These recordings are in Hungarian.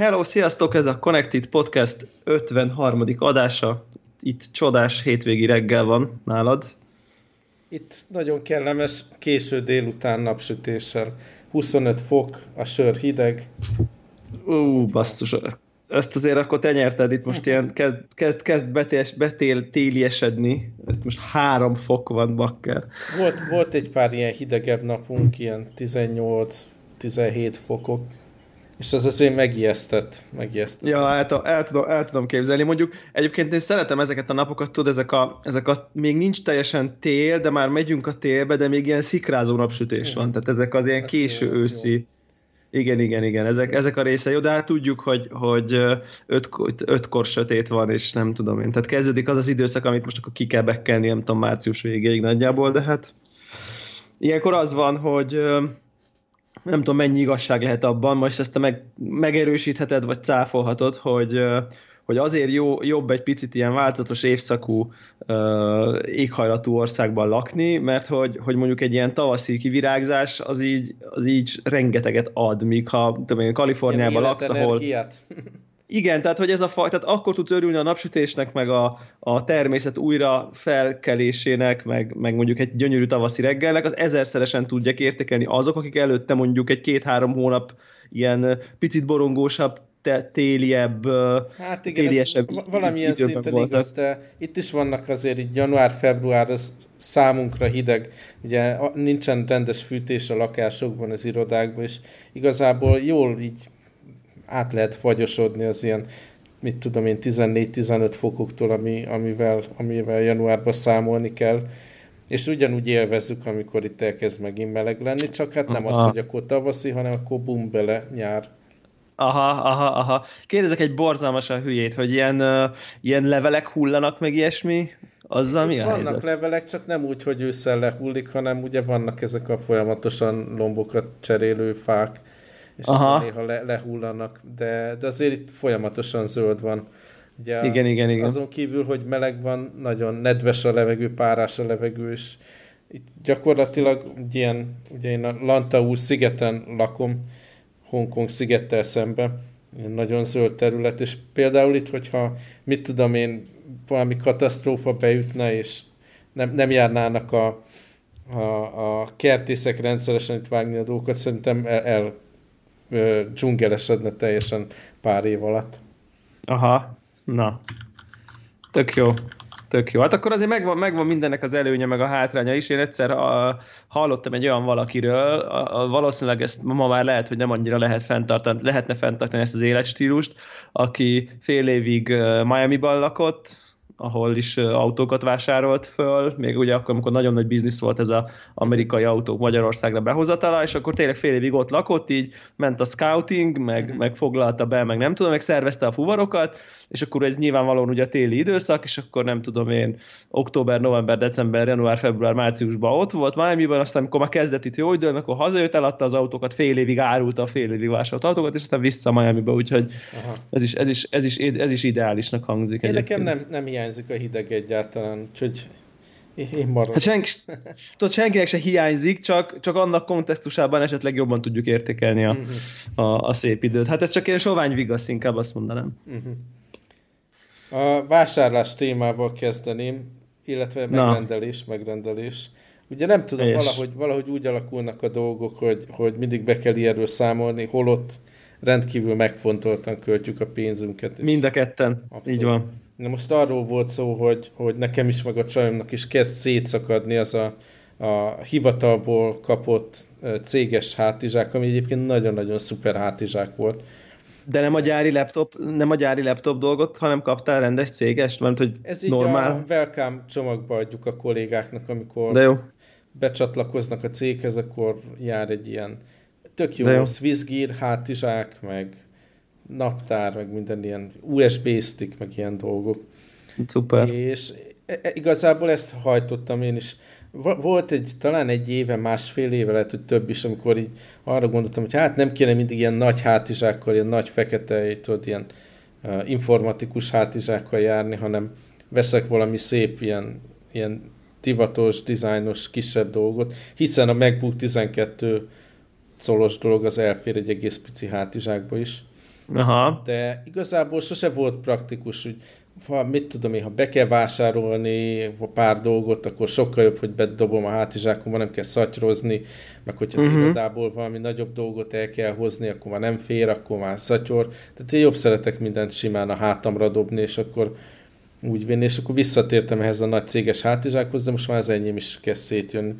Hello, sziasztok! Ez a Connected Podcast 53. adása. Itt csodás hétvégi reggel van nálad. Itt nagyon kellemes késő délután napsütéssel. 25 fok, a sör hideg. Ú, basszus. Ezt azért akkor te nyerted, itt most ilyen kezd, kezd, kezd betél, betél téliesedni. Itt most három fok van, bakker. Volt, volt egy pár ilyen hidegebb napunk, ilyen 18-17 fokok. És az azért megijesztett. megijesztett. Ja, el, el, tudom, el tudom képzelni. Mondjuk egyébként én szeretem ezeket a napokat, tudod, ezek a, ezek a, még nincs teljesen tél, de már megyünk a télbe, de még ilyen szikrázó napsütés van. Tehát ezek az ilyen késő jó, őszi. Jó. Igen, igen, igen, ezek, ezek a része jó, de hát tudjuk, hogy, hogy öt, ötkor sötét van, és nem tudom én. Tehát kezdődik az az időszak, amit most akkor ki kell bekkelni, nem tudom, március végéig nagyjából, de hát ilyenkor az van, hogy nem tudom mennyi igazság lehet abban, most ezt te meg, megerősítheted, vagy cáfolhatod, hogy, hogy azért jó, jobb egy picit ilyen változatos évszakú uh, éghajlatú országban lakni, mert hogy, hogy mondjuk egy ilyen tavaszi kivirágzás az így, az így rengeteget ad, míg ha tudom én, Kaliforniában laksz, ahol... Igen, tehát hogy ez a faj, tehát akkor tudsz örülni a napsütésnek, meg a, a természet újra felkelésének, meg, meg mondjuk egy gyönyörű tavaszi reggelnek, az ezerszeresen tudják értékelni azok, akik előtte mondjuk egy két-három hónap ilyen picit borongósabb, te, téliebb, hát igen, téliesebb valamilyen szinten voltak. igaz, de itt is vannak azért így január-február, az számunkra hideg, ugye nincsen rendes fűtés a lakásokban, az irodákban, és igazából jól így át lehet fagyosodni az ilyen, mit tudom én, 14-15 fokoktól, ami, amivel, amivel januárban számolni kell. És ugyanúgy élvezzük, amikor itt elkezd megint meleg lenni, csak hát nem Aha. az, hogy akkor tavaszi, hanem akkor bum bele nyár. Aha, aha, aha. Kérdezek egy borzalmas a hülyét, hogy ilyen, uh, ilyen levelek hullanak, meg ilyesmi? Azzal mi a Vannak helyzet? levelek, csak nem úgy, hogy ősszel lehullik, hanem ugye vannak ezek a folyamatosan lombokat cserélő fák, és Aha. néha le, lehullanak, de, de azért itt folyamatosan zöld van. Ugye igen, igen, igen. Azon kívül, hogy meleg van, nagyon nedves a levegő, párás a levegő, és itt gyakorlatilag ilyen, ugye én a Lantau szigeten lakom, Hongkong szigettel szembe, nagyon zöld terület, és például itt, hogyha mit tudom én, valami katasztrófa beütne, és nem, nem járnának a, a, a kertészek rendszeresen itt vágni a dolgokat, szerintem el, el dzsungelesedne teljesen pár év alatt. Aha, na. Tök jó. Tök jó. Hát akkor azért megvan, megvan mindennek az előnye, meg a hátránya is. Én egyszer a, hallottam egy olyan valakiről, a, a, valószínűleg ezt ma már lehet, hogy nem annyira lehet fenntartani, lehetne fenntartani ezt az életstílust, aki fél évig Miami-ban lakott, ahol is autókat vásárolt föl, még ugye akkor, amikor nagyon nagy biznisz volt ez az amerikai autók Magyarországra behozatala, és akkor tényleg fél évig ott lakott, így ment a scouting, meg, mhm. meg foglalta be, meg nem tudom, meg szervezte a fuvarokat, és akkor ez nyilvánvalóan ugye a téli időszak, és akkor nem tudom én, október, november, december, január, február, márciusban ott volt Miami-ban, aztán amikor már kezdett itt jó időn, akkor hazajött, eladta az autókat, fél évig árulta a fél évig vásárolt autókat, és aztán vissza Miami-ba, úgyhogy ez is, ez, is, ez, is, ez is ideálisnak hangzik. Én nekem nem, nem hiányzik a hideg egyáltalán, úgyhogy én maradok. Hát senki, tudod, senkinek se hiányzik, csak, csak annak kontextusában esetleg jobban tudjuk értékelni a, uh-huh. a, a szép időt. Hát ez csak ilyen sovány vigasz, inkább azt mondanám. Uh-huh. A vásárlás témával kezdeném, illetve megrendelés, Na. megrendelés. Ugye nem tudom, valahogy, valahogy úgy alakulnak a dolgok, hogy, hogy mindig be kell ilyenről számolni, holott rendkívül megfontoltan költjük a pénzünket. Mind a ketten, abszolút. így van. Na most arról volt szó, hogy, hogy nekem is, meg a csajomnak is kezd szétszakadni az a, a hivatalból kapott céges hátizsák, ami egyébként nagyon-nagyon szuper hátizsák volt de nem a gyári laptop, nem a gyári laptop dolgot, hanem kaptál rendes cégest, mert hogy Ez így normál... a welcome csomagba adjuk a kollégáknak, amikor de jó. becsatlakoznak a céghez, akkor jár egy ilyen tök jó, jó. Swissgear hátizsák, meg naptár, meg minden ilyen USB stick, meg ilyen dolgok. Szuper. És e, e, igazából ezt hajtottam én is volt egy, talán egy éve, másfél éve, lehet, hogy több is, amikor így arra gondoltam, hogy hát nem kéne mindig ilyen nagy hátizsákkal, ilyen nagy fekete, tudod, ilyen uh, informatikus hátizsákkal járni, hanem veszek valami szép ilyen, ilyen divatos, dizájnos, kisebb dolgot, hiszen a MacBook 12 colos dolog az elfér egy egész pici hátizsákba is. Aha. De igazából sose volt praktikus, hogy ha, mit tudom én, ha be kell vásárolni pár dolgot, akkor sokkal jobb, hogy bedobom a hátizsákomba, nem kell szatyrozni, meg hogyha az uh-huh. irodából valami nagyobb dolgot el kell hozni, akkor már nem fér, akkor már szatyor. Tehát én jobb szeretek mindent simán a hátamra dobni, és akkor úgy vinni, és akkor visszatértem ehhez a nagy céges hátizsákhoz, de most már az enyém is kezd szétjönni.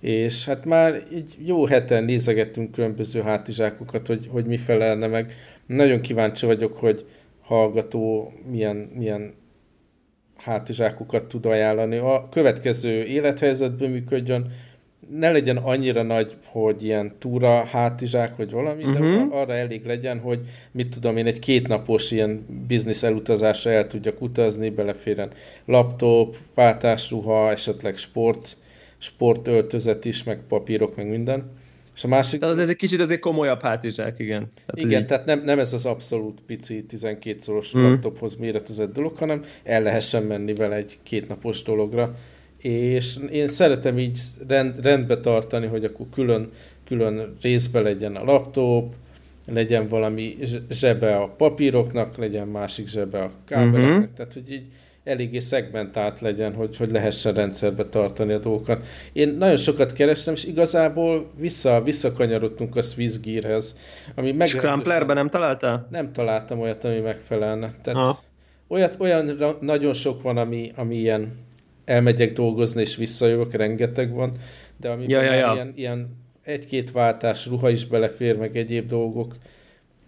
És hát már így jó heten nézegettünk különböző hátizsákokat, hogy, hogy mi felelne meg. Nagyon kíváncsi vagyok, hogy hallgató milyen, milyen hátizsákokat tud ajánlani. A következő élethelyzetben működjön, ne legyen annyira nagy, hogy ilyen túra hátizsák, vagy valami, uh-huh. de mhm. arra elég legyen, hogy mit tudom én, egy kétnapos ilyen biznisz elutazásra el tudjak utazni, beleféren laptop, váltásruha, esetleg sport, sportöltözet is, meg papírok, meg minden. És a másik... Tehát az egy kicsit azért komolyabb hátizsák, igen. Tehát igen, így... tehát nem, nem ez az abszolút pici 12 szoros mm. laptophoz méretezett dolog, hanem el lehessen menni vele egy kétnapos dologra. És én szeretem így rend, rendbe tartani, hogy akkor külön, külön részbe legyen a laptop, legyen valami zsebe a papíroknak, legyen másik zsebe a kábeleknek, mm-hmm. tehát hogy így eléggé szegmentált legyen, hogy, hogy lehessen rendszerbe tartani a dolgokat. Én nagyon sokat kerestem, és igazából vissza, visszakanyarodtunk a Swiss Gearhez, ami meg. Crumplerben nem találtál? Nem találtam olyat, ami megfelelne. Tehát ha. olyat, olyan nagyon sok van, ami, ami ilyen elmegyek dolgozni, és visszajövök, rengeteg van, de ami ja, ja, ja. ilyen, ilyen egy-két váltás, ruha is belefér, meg egyéb dolgok,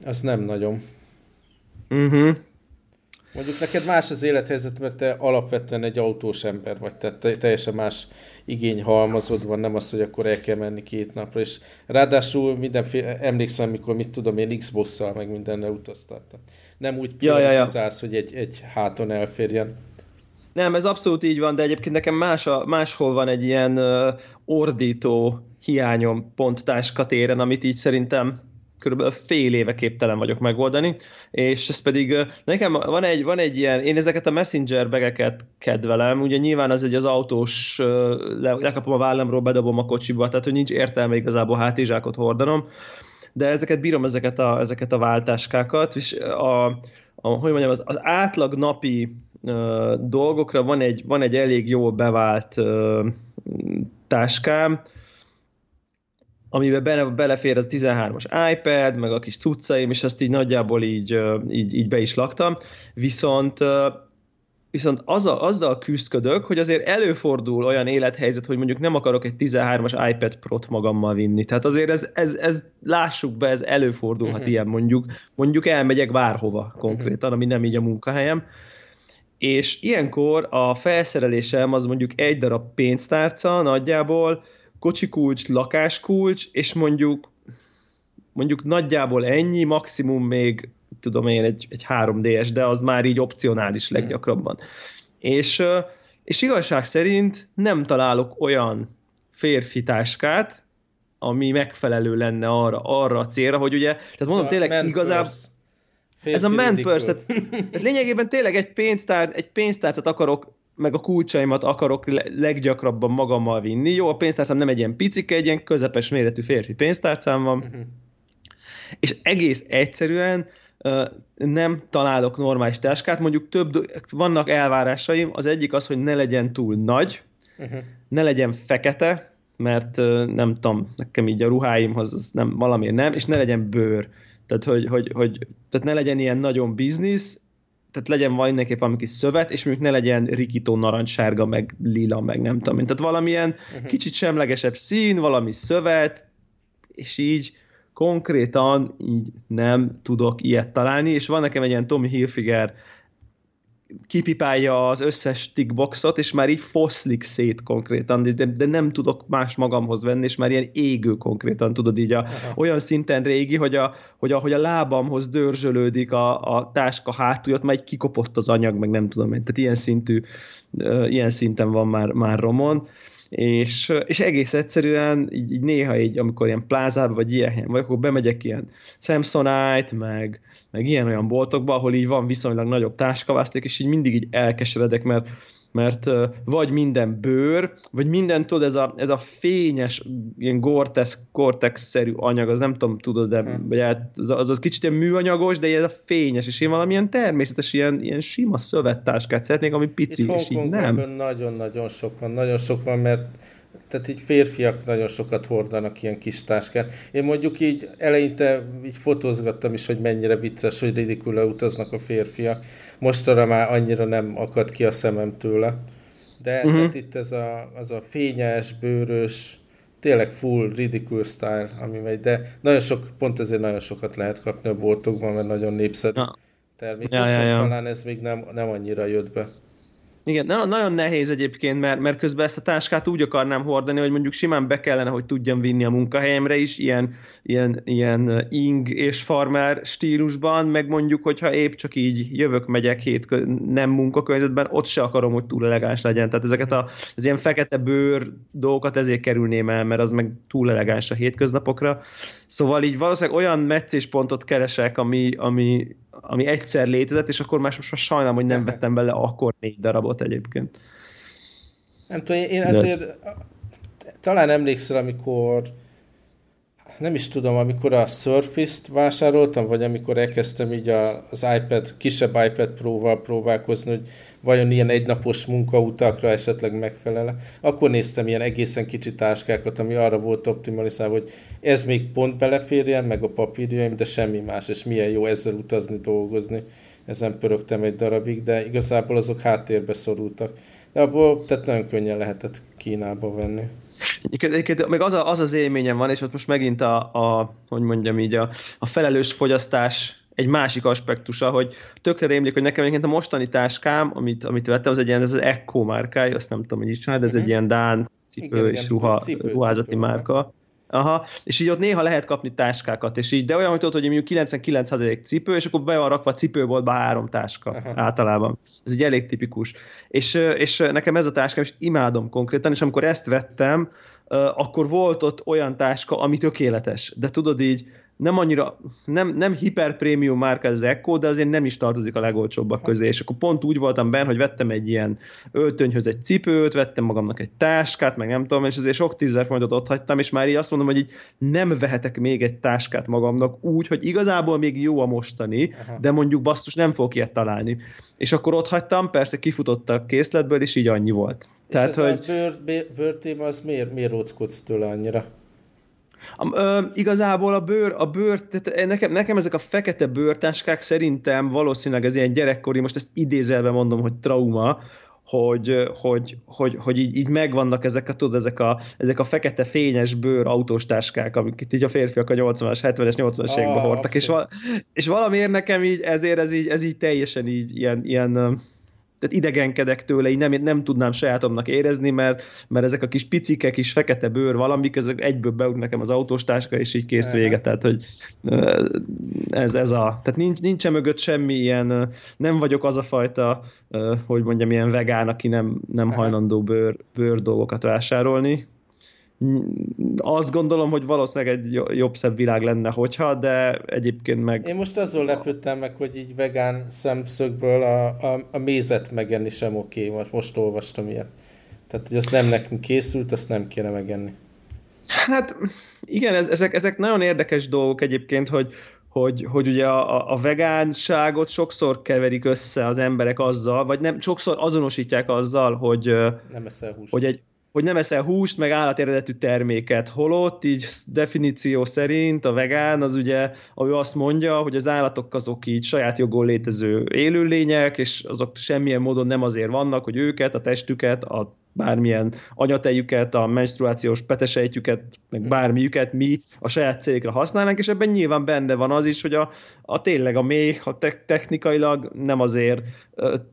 az nem nagyon. Uh-huh. Mondjuk neked más az élethelyzet, mert te alapvetően egy autós ember vagy, tehát te, teljesen más igény halmazod van, nem az, hogy akkor el kell menni két napra, és ráadásul mindenféle, emlékszem, mikor mit tudom én Xbox-szal meg mindennel utaztattam. Nem úgy ja, ja, ja. hogy egy, egy háton elférjen. Nem, ez abszolút így van, de egyébként nekem más a, máshol van egy ilyen uh, ordító hiányom pont táskatéren, amit így szerintem körülbelül fél éve képtelen vagyok megoldani, és ez pedig nekem van egy, van egy ilyen, én ezeket a messenger begeket kedvelem, ugye nyilván az egy az autós, le, lekapom a vállamról, bedobom a kocsiba, tehát hogy nincs értelme igazából hátizsákot hordanom, de ezeket bírom, ezeket a, ezeket a váltáskákat, és a, a, hogy mondjam, az, az átlag napi uh, dolgokra van egy, van egy elég jól bevált uh, táskám, amiben bele, belefér az 13-as iPad, meg a kis cuccaim, és ezt így nagyjából így, így, így be is laktam. Viszont viszont azzal, azzal küzdködök, hogy azért előfordul olyan élethelyzet, hogy mondjuk nem akarok egy 13-as iPad Pro-t magammal vinni. Tehát azért ez, ez, ez lássuk be, ez előfordulhat uh-huh. ilyen mondjuk. Mondjuk elmegyek bárhova konkrétan, uh-huh. ami nem így a munkahelyem. És ilyenkor a felszerelésem az mondjuk egy darab pénztárca nagyjából, kocsikulcs, lakáskulcs, és mondjuk mondjuk nagyjából ennyi, maximum még tudom én egy, egy 3DS, de az már így opcionális leggyakrabban. És, és igazság szerint nem találok olyan férfi táskát, ami megfelelő lenne arra, arra a célra, hogy ugye, tehát mondom szóval tényleg igazából ez a man purse, tehát lényegében tényleg egy, pénztár, egy pénztárcát akarok meg a kulcsaimat akarok leggyakrabban magammal vinni. Jó, a pénztárcám nem egy ilyen picike, egy ilyen közepes méretű férfi pénztárcám van, uh-huh. és egész egyszerűen nem találok normális táskát, mondjuk több, vannak elvárásaim, az egyik az, hogy ne legyen túl nagy, uh-huh. ne legyen fekete, mert nem tudom, nekem így a ruháimhoz az nem, valamiért nem, és ne legyen bőr. Tehát, hogy, hogy, hogy tehát ne legyen ilyen nagyon biznisz, tehát legyen mindenképp valami kis szövet, és mondjuk ne legyen rikító narancssárga, meg lila, meg nem tudom. Tehát valamilyen uh-huh. kicsit semlegesebb szín, valami szövet, és így konkrétan így nem tudok ilyet találni, és van nekem egy ilyen Tommy Hilfiger kipipálja az összes tickboxot, és már így foszlik szét konkrétan, de, de nem tudok más magamhoz venni, és már ilyen égő konkrétan, tudod így a, olyan szinten régi, hogy a, hogy a, hogy a lábamhoz dörzsölődik a, a táska hátuljat, már egy kikopott az anyag, meg nem tudom én, tehát ilyen szintű, ilyen szinten van már, már romon és, és egész egyszerűen így, így néha így, amikor ilyen plázába vagy ilyen vagy akkor bemegyek ilyen Samsonite, meg, meg ilyen-olyan boltokba, ahol így van viszonylag nagyobb táskavászték, és így mindig így elkeseredek, mert, mert vagy minden bőr, vagy minden, tudod, ez a, ez a fényes, ilyen Gore-Tex, Gore-Tex-szerű anyag, az nem tudom, tudod, de hmm. az, az, az kicsit ilyen műanyagos, de ez a fényes, és én valamilyen természetes, ilyen, ilyen sima szövettáskát szeretnék, ami pici, Itt és így nem. Nagyon-nagyon sok van, nagyon sok van, mert tehát így férfiak nagyon sokat hordanak ilyen kis táskát. Én mondjuk így eleinte így fotózgattam is, hogy mennyire vicces, hogy ridikula utaznak a férfiak. Mostanra már annyira nem akad ki a szemem tőle. De uh-huh. tehát itt ez a, az a fényes, bőrös, tényleg full ridicule style, ami megy, de nagyon sok, pont ezért nagyon sokat lehet kapni a boltokban, mert nagyon népszerű ja. termék. Ja, ja, ja. Talán ez még nem, nem annyira jött be. Igen, na, nagyon nehéz egyébként, mert, mert közben ezt a táskát úgy akarnám hordani, hogy mondjuk simán be kellene, hogy tudjam vinni a munkahelyemre is, ilyen, ilyen, ilyen ing és farmer stílusban, meg mondjuk, hogyha épp csak így jövök, megyek hét nem munkakörnyezetben, ott se akarom, hogy túl elegáns legyen. Tehát ezeket a, az ilyen fekete bőr dolgokat ezért kerülném el, mert az meg túl elegáns a hétköznapokra. Szóval így valószínűleg olyan meccéspontot keresek, ami, ami, ami egyszer létezett, és akkor más most már sajnálom, hogy nem vettem bele akkor négy darabot egyébként. Nem tudom, én azért De... talán emlékszel, amikor nem is tudom, amikor a Surface-t vásároltam, vagy amikor elkezdtem így a, az iPad, kisebb iPad Pro-val próbálkozni, hogy vajon ilyen egynapos munkautakra esetleg megfelele, akkor néztem ilyen egészen kicsi táskákat, ami arra volt optimalizálva, hogy ez még pont beleférjen, meg a papírjaim, de semmi más, és milyen jó ezzel utazni, dolgozni. Ezen pörögtem egy darabig, de igazából azok háttérbe szorultak. De abból tehát nagyon könnyen lehetett Kínába venni. Egyébként meg az, a, az az élményem van, és ott most megint a, a hogy mondjam így, a, a felelős fogyasztás egy másik aspektusa, hogy tökre rémlik, hogy nekem egyébként a mostani táskám, amit, amit vettem, az egy ilyen, ez az Echo márkája, azt nem tudom, hogy is csinál, de ez egy ilyen Dán cipő igen, és igen, ruha, cipő, ruházati cipő, márka. Aha, és így ott néha lehet kapni táskákat, és így, de olyan, hogy tudod, hogy mondjuk 99 cipő, és akkor be van rakva cipőboltba három táska Aha. általában. Ez egy elég tipikus. És, és nekem ez a táskám, és imádom konkrétan, és amikor ezt vettem, akkor volt ott olyan táska, ami tökéletes. De tudod így, nem annyira, nem, nem hiper prémium márka az Echo, de azért nem is tartozik a legolcsóbbak közé, és akkor pont úgy voltam benne, hogy vettem egy ilyen öltönyhöz egy cipőt, vettem magamnak egy táskát, meg nem tudom, és azért sok tízezer forintot ott hagytam, és már így azt mondom, hogy így nem vehetek még egy táskát magamnak úgy, hogy igazából még jó a mostani, Aha. de mondjuk basszus nem fogok ilyet találni. És akkor ott hagytam, persze kifutott a készletből, és így annyi volt. És Tehát, ez hogy... a bőr, bőr, bőr az miért, miért tőle annyira? A, ö, igazából a bőr, a bőr tehát nekem, nekem ezek a fekete bőrtáskák szerintem valószínűleg ez ilyen gyerekkori, most ezt idézelve mondom, hogy trauma, hogy, hogy, hogy, hogy így, így megvannak ezek a, tudod, ezek a, ezek a fekete fényes bőr autós táskák, amiket így a férfiak a 80-as, 70-es, 80-as években ah, hordtak, és, val, és valamiért nekem így, ezért ez így, ez így teljesen így ilyen, ilyen tehát idegenkedek tőle, így nem, nem tudnám sajátomnak érezni, mert, mert ezek a kis picike, kis fekete bőr valamik, ezek egyből beugnak nekem az autóstáska, és így kész vége. Tehát, hogy ez, ez a... Tehát nincs, nincsen mögött semmi ilyen, nem vagyok az a fajta, hogy mondjam, ilyen vegán, aki nem, nem hajlandó bőr, bőr dolgokat vásárolni azt gondolom, hogy valószínűleg egy jobb-szebb világ lenne, hogyha, de egyébként meg... Én most azon lepődtem meg, hogy így vegán szemszögből a, a, a mézet megenni sem oké, most, most olvastam ilyet. Tehát, hogy azt nem nekünk készült, azt nem kéne megenni. Hát igen, ez, ezek, ezek nagyon érdekes dolgok egyébként, hogy, hogy, hogy ugye a, a vegánságot sokszor keverik össze az emberek azzal, vagy nem, sokszor azonosítják azzal, hogy, nem eszel húst. hogy egy, hogy nem eszel húst, meg állateredetű terméket. Holott így definíció szerint a vegán az ugye, ő azt mondja, hogy az állatok azok így saját jogon létező élőlények, és azok semmilyen módon nem azért vannak, hogy őket, a testüket, a bármilyen anyatejüket, a menstruációs petesejtjüket, meg bármiüket mi a saját célra használnánk, és ebben nyilván benne van az is, hogy a, a tényleg a méh, a te- technikailag nem azért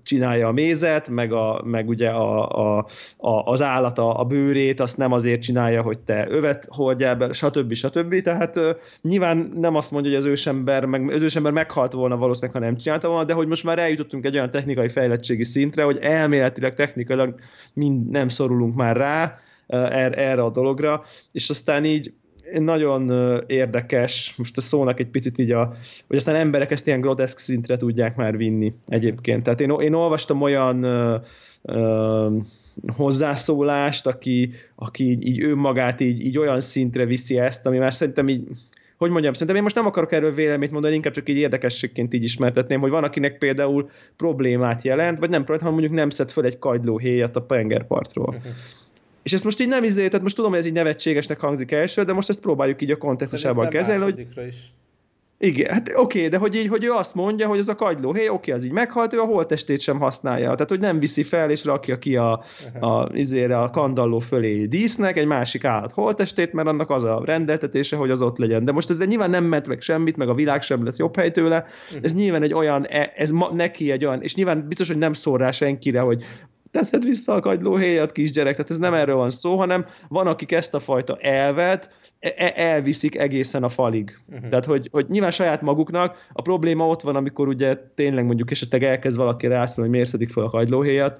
csinálja a mézet, meg, a, meg ugye a, a, a, az állat a, a bőrét, azt nem azért csinálja, hogy te övet hordjál be, stb. stb. Tehát nyilván nem azt mondja, hogy az ősember, meg, az ősember meghalt volna valószínűleg, ha nem csinálta volna, de hogy most már eljutottunk egy olyan technikai fejlettségi szintre, hogy elméletileg, technikailag mind nem szorulunk már rá erre, erre a dologra, és aztán így nagyon érdekes, most a szónak egy picit így a, hogy aztán emberek ezt ilyen groteszk szintre tudják már vinni egyébként. Tehát én, én olvastam olyan ö, ö, hozzászólást, aki, aki így, így önmagát így, így olyan szintre viszi ezt, ami már szerintem így, hogy mondjam, szerintem én most nem akarok erről véleményt mondani, inkább csak így érdekességként így ismertetném, hogy van, akinek például problémát jelent, vagy nem problémát, hanem mondjuk nem szed föl egy kagylóhéjat a tengerpartról. Uh-huh és ezt most így nem izé, tehát most tudom, hogy ez így nevetségesnek hangzik első, de most ezt próbáljuk így a kontextusában kezelni, hogy... Is. Igen, hát oké, okay, de hogy, így, hogy ő azt mondja, hogy ez a kagyló, hé, oké, okay, az így meghalt, ő a holtestét sem használja. Tehát, hogy nem viszi fel és rakja ki a, a, izére, a kandalló fölé dísznek egy másik állat holtestét, mert annak az a rendeltetése, hogy az ott legyen. De most ez nyilván nem ment meg semmit, meg a világ sem lesz jobb hely tőle. Ez nyilván egy olyan, e, ez ma, neki egy olyan, és nyilván biztos, hogy nem szól rá senkire, hogy teszed vissza a kagylóhéjat, kisgyerek, tehát ez nem erről van szó, hanem van, akik ezt a fajta elvet elviszik egészen a falig. Uh-huh. Tehát, hogy, hogy nyilván saját maguknak, a probléma ott van, amikor ugye tényleg mondjuk esetleg elkezd valaki rászólni, hogy miért szedik fel a kagylóhéjat,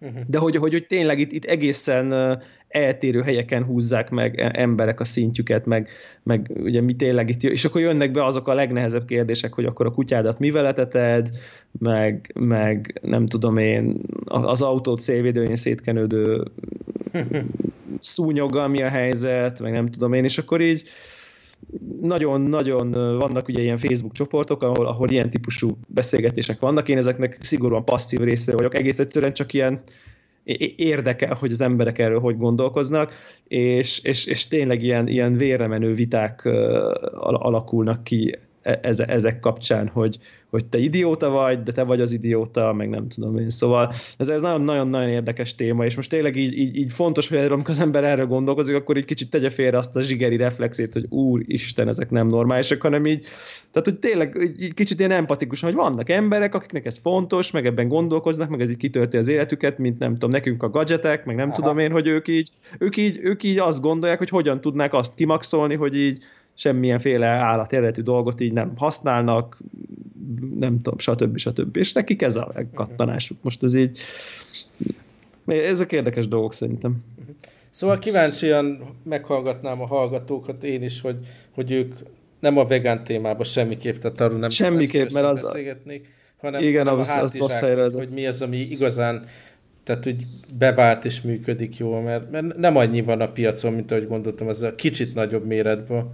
uh-huh. de hogy, hogy, hogy tényleg itt, itt egészen eltérő helyeken húzzák meg e, emberek a szintjüket, meg, meg ugye mi tényleg itt, és akkor jönnek be azok a legnehezebb kérdések, hogy akkor a kutyádat mivel eteted, meg, meg nem tudom én, az autót szélvédőjén szétkenődő szúnyoggal mi a helyzet, meg nem tudom én, és akkor így nagyon-nagyon vannak ugye ilyen Facebook csoportok, ahol, ahol ilyen típusú beszélgetések vannak, én ezeknek szigorúan passzív része vagyok, egész egyszerűen csak ilyen érdekel, hogy az emberek erről hogy gondolkoznak, és, és, és tényleg ilyen, ilyen vérremenő viták alakulnak ki ezek kapcsán, hogy, hogy te idióta vagy, de te vagy az idióta, meg nem tudom én. Szóval ez, ez nagyon-nagyon érdekes téma, és most tényleg így, így, így fontos, hogy amikor az ember erről gondolkozik, akkor így kicsit tegye félre azt a zsigeri reflexét, hogy úr Isten, ezek nem normálisak, hanem így, tehát hogy tényleg így kicsit ilyen empatikus, hogy vannak emberek, akiknek ez fontos, meg ebben gondolkoznak, meg ez így kitölti az életüket, mint nem tudom, nekünk a gadgetek, meg nem Aha. tudom én, hogy ők így, ők így, ők így azt gondolják, hogy hogyan tudnák azt kimaxolni, hogy így semmilyenféle állat eredetű dolgot így nem használnak, nem tudom, stb. stb. És nekik ez a kattanásuk. Most ez így, ezek érdekes dolgok szerintem. Szóval kíváncsian meghallgatnám a hallgatókat én is, hogy, hogy ők nem a vegán témában semmiképp, tehát arról nem semmiképp, mert az hanem, igen, hanem az, a az rossz helyre hogy mi az, ami igazán tehát hogy bevált és működik jól, mert, mert nem annyi van a piacon, mint ahogy gondoltam, az a kicsit nagyobb méretben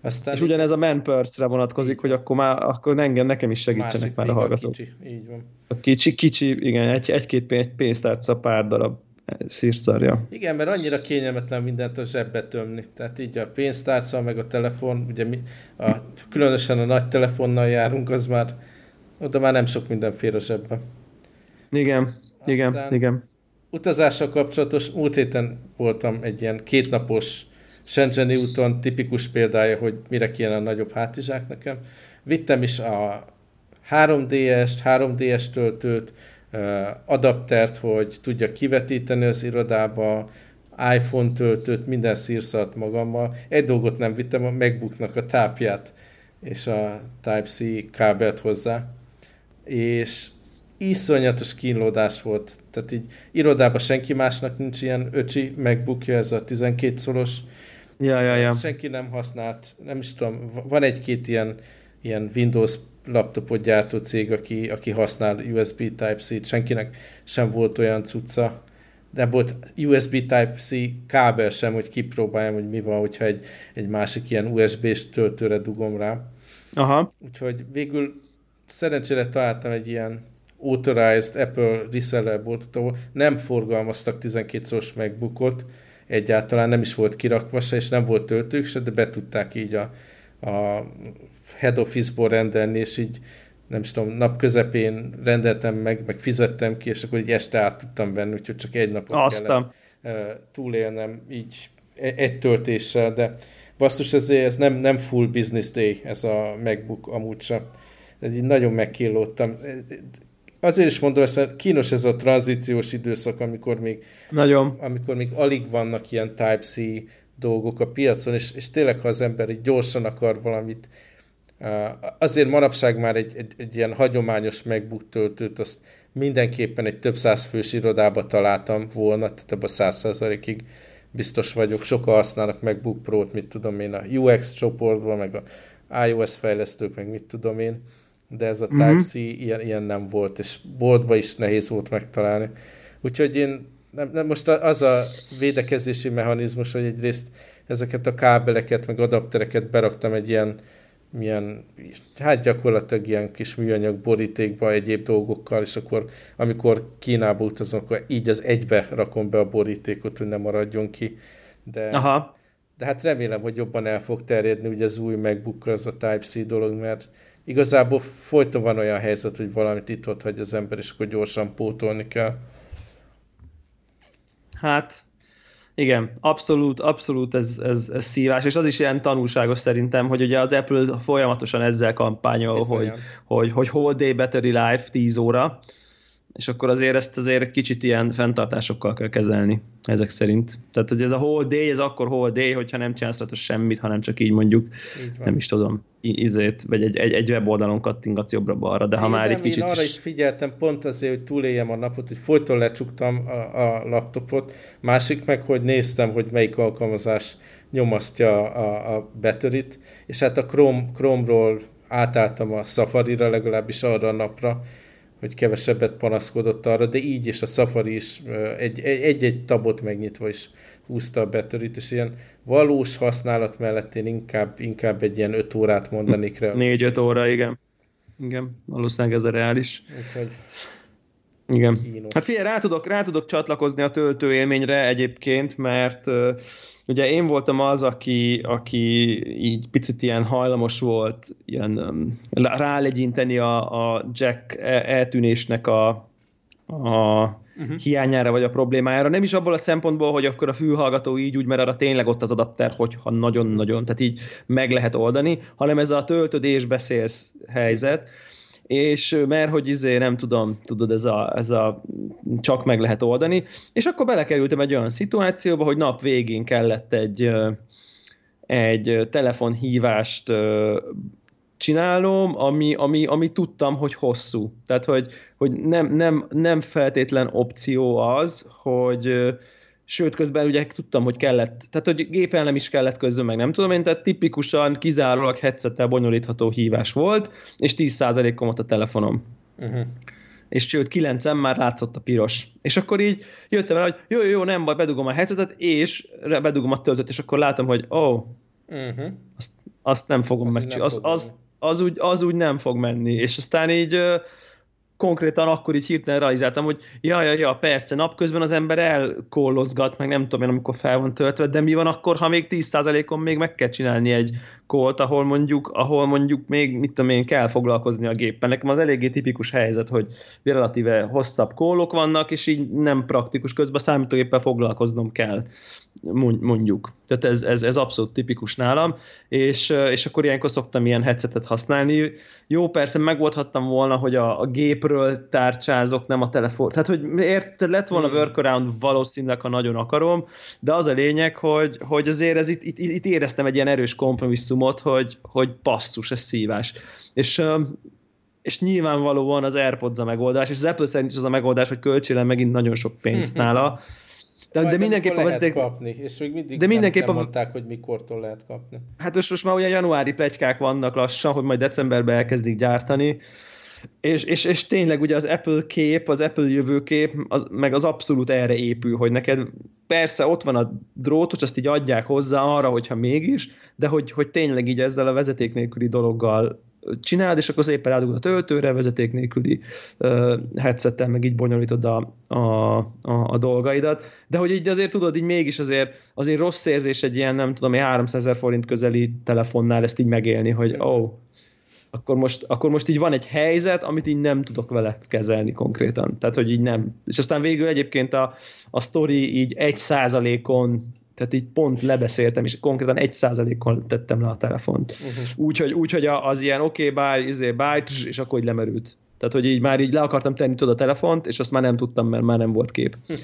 aztán és ugyanez a man purse-re vonatkozik, hogy akkor már akkor engem, nekem is segítsenek már a hallgatók. A kicsi, így van. A kicsi, kicsi, igen, egy, egy-két pénztárca pár darab szírszarja. Igen, mert annyira kényelmetlen mindent a zsebbe tömni. Tehát így a pénztárca, meg a telefon, ugye mi, a, különösen a nagy telefonnal járunk, az már, oda már nem sok minden fér a zsebbe. Igen, Aztán igen, igen. Utazással kapcsolatos, múlt héten voltam egy ilyen kétnapos Shenzheni úton tipikus példája, hogy mire kéne a nagyobb hátizsák nekem. Vittem is a 3DS-t, 3DS töltőt, adaptert, hogy tudja kivetíteni az irodába, iPhone töltőt, minden szírszart magammal. Egy dolgot nem vittem, a MacBooknak a tápját és a Type-C kábelt hozzá. És iszonyatos kínlódás volt. Tehát így irodában senki másnak nincs ilyen öcsi MacBookja, ez a 12 szoros Ja, ja, ja. Senki nem használt, nem is tudom, van egy-két ilyen, ilyen Windows laptopot gyártó cég, aki, aki használ USB Type-C-t, senkinek sem volt olyan cucca, de volt USB Type-C kábel sem, hogy kipróbáljam, hogy mi van, hogyha egy, egy másik ilyen USB-s töltőre dugom rá. Aha. Úgyhogy végül szerencsére találtam egy ilyen authorized Apple reseller boltot, ahol nem forgalmaztak 12 szoros MacBookot, egyáltalán nem is volt kirakva se, és nem volt töltők se, de be tudták így a, a head office-ból rendelni, és így nem is tudom, nap közepén rendeltem meg, meg fizettem ki, és akkor így este át tudtam venni, úgyhogy csak egy napot Aztán. kellett túlélnem így e, egy töltéssel, de basszus, ez, ez nem, nem full business day, ez a MacBook amúgy sem. Ez így nagyon megkillódtam azért is mondom, hogy kínos ez a tranzíciós időszak, amikor még, Nagyon. amikor még alig vannak ilyen Type-C dolgok a piacon, és, és tényleg, ha az ember így gyorsan akar valamit, azért manapság már egy, egy, egy ilyen hagyományos MacBook töltőt, azt mindenképpen egy több száz fős irodába találtam volna, tehát abban száz százalékig biztos vagyok. Sokan használnak MacBook Pro-t, mit tudom én, a UX csoportban, meg a iOS fejlesztők, meg mit tudom én, de ez a mhm. Type-C mm-hmm. ilyen, ilyen nem volt, és boltba is nehéz volt megtalálni. Úgyhogy én nem, nem, most az a védekezési mechanizmus, hogy egyrészt ezeket a kábeleket, meg adaptereket beraktam egy ilyen milyen, hát gyakorlatilag ilyen kis műanyag borítékba egyéb dolgokkal, és akkor amikor Kínába utazom, akkor így az egybe rakom be a borítékot, hogy ne maradjon ki. De, Aha. de hát remélem, hogy jobban el fog terjedni ugye az új MacBook az a Type-C dolog, mert igazából folyton van olyan helyzet, hogy valamit itt ott hagy az ember, és akkor gyorsan pótolni kell. Hát igen, abszolút, abszolút ez, ez, ez szívás, és az is ilyen tanulságos szerintem, hogy ugye az Apple folyamatosan ezzel kampányol, hogy, hogy, hogy whole day battery life 10 óra, és akkor azért ezt azért egy kicsit ilyen fenntartásokkal kell kezelni, ezek szerint. Tehát, hogy ez a whole day, ez akkor whole day, hogyha nem csinálsz semmit, hanem csak így mondjuk, így nem is tudom, izét, vagy egy, egy, egy weboldalon kattingatsz jobbra-balra, de ha én már egy kicsit... Én arra is figyeltem pont azért, hogy túléljem a napot, hogy folyton lecsuktam a, a laptopot, másik meg, hogy néztem, hogy melyik alkalmazás nyomasztja a, a betörít, és hát a Chrome, Chrome-ról átálltam a Safari-ra, legalábbis arra a napra, hogy kevesebbet panaszkodott arra, de így is a Safari is egy-egy tabot megnyitva is húzta a betörít, és ilyen valós használat mellett én inkább, inkább egy ilyen 5 órát mondanék rá. 4-5 óra, igen. Igen, valószínűleg ez a reális. Úgyhogy igen. Kínos. Hát figyelj, rá tudok, rá tudok csatlakozni a töltő élményre egyébként, mert uh, ugye én voltam az, aki, aki így picit ilyen hajlamos volt ilyen um, rálegyinteni a, a Jack e, eltűnésnek a, a uh-huh. hiányára vagy a problémájára. Nem is abból a szempontból, hogy akkor a fülhallgató így úgy, mert arra tényleg ott az adapter, hogyha nagyon-nagyon, tehát így meg lehet oldani, hanem ez a töltödés beszélsz helyzet, és mert hogy izé, nem tudom, tudod, ez a, ez a csak meg lehet oldani, és akkor belekerültem egy olyan szituációba, hogy nap végén kellett egy, egy telefonhívást csinálom, ami, ami, ami tudtam, hogy hosszú. Tehát, hogy, hogy nem, nem, nem feltétlen opció az, hogy sőt, közben ugye tudtam, hogy kellett, tehát hogy gépelnem is kellett közben, meg nem tudom én, tehát tipikusan kizárólag headsettel bonyolítható hívás volt, és 10%-om volt a telefonom. Uh-huh. És sőt, 9 már látszott a piros. És akkor így jöttem el, hogy jó, jó, jó, nem baj, bedugom a headsetet, és bedugom a töltőt, és akkor látom, hogy ó, oh, uh-huh. azt, azt nem fogom megcsinálni. Az, az, az, úgy, az úgy nem fog menni. És aztán így konkrétan akkor így hirtelen realizáltam, hogy ja, ja, ja, persze, napközben az ember elkollozgat, meg nem tudom én, amikor fel van töltve, de mi van akkor, ha még 10%-on még meg kell csinálni egy kólt, ahol mondjuk, ahol mondjuk még, mit tudom én, kell foglalkozni a géppen. Nekem az eléggé tipikus helyzet, hogy relatíve hosszabb kólok vannak, és így nem praktikus, közben számítógéppel foglalkoznom kell, mondjuk. Tehát ez, ez, ez abszolút tipikus nálam, és, és akkor ilyenkor szoktam ilyen headsetet használni. Jó, persze megoldhattam volna, hogy a, a gépről tárcsázok, nem a telefon. Tehát, hogy érted, lett volna hmm. workaround valószínűleg, ha nagyon akarom, de az a lényeg, hogy, hogy azért ez itt, itt, itt éreztem egy ilyen erős kompromisszum, momentumot, hogy, hogy basszus, ez szívás. És, és nyilvánvalóan az AirPods a megoldás, és az Apple szerint is az a megoldás, hogy költsél megint nagyon sok pénzt nála. De, de mindenképpen lehet vezeték... kapni, és még mindig de mindenképpen... nem, nem mondták, hogy mikortól lehet kapni. Hát most, most már olyan januári plegykák vannak lassan, hogy majd decemberben elkezdik gyártani, és, és, és tényleg ugye az Apple kép, az Apple jövőkép, az, meg az abszolút erre épül, hogy neked persze ott van a drótos, azt így adják hozzá arra, hogyha mégis, de hogy, hogy tényleg így ezzel a vezeték nélküli dologgal csináld, és akkor szépen rádugod a töltőre, vezeték nélküli uh, headsettel, meg így bonyolítod a, a, a, a dolgaidat, de hogy így azért tudod, így mégis azért, azért rossz érzés egy ilyen, nem tudom, 300 ezer forint közeli telefonnál ezt így megélni, hogy ó, oh, akkor most, akkor most így van egy helyzet, amit így nem tudok vele kezelni konkrétan. Tehát, hogy így nem. És aztán végül egyébként a, a sztori így egy százalékon tehát így pont lebeszéltem, és konkrétan egy százalékon tettem le a telefont. Uh-huh. Úgyhogy úgy, hogy az ilyen oké, okay, bye, izé, bye, és akkor így lemerült. Tehát, hogy így már így le akartam tenni tudod a telefont, és azt már nem tudtam, mert már nem volt kép.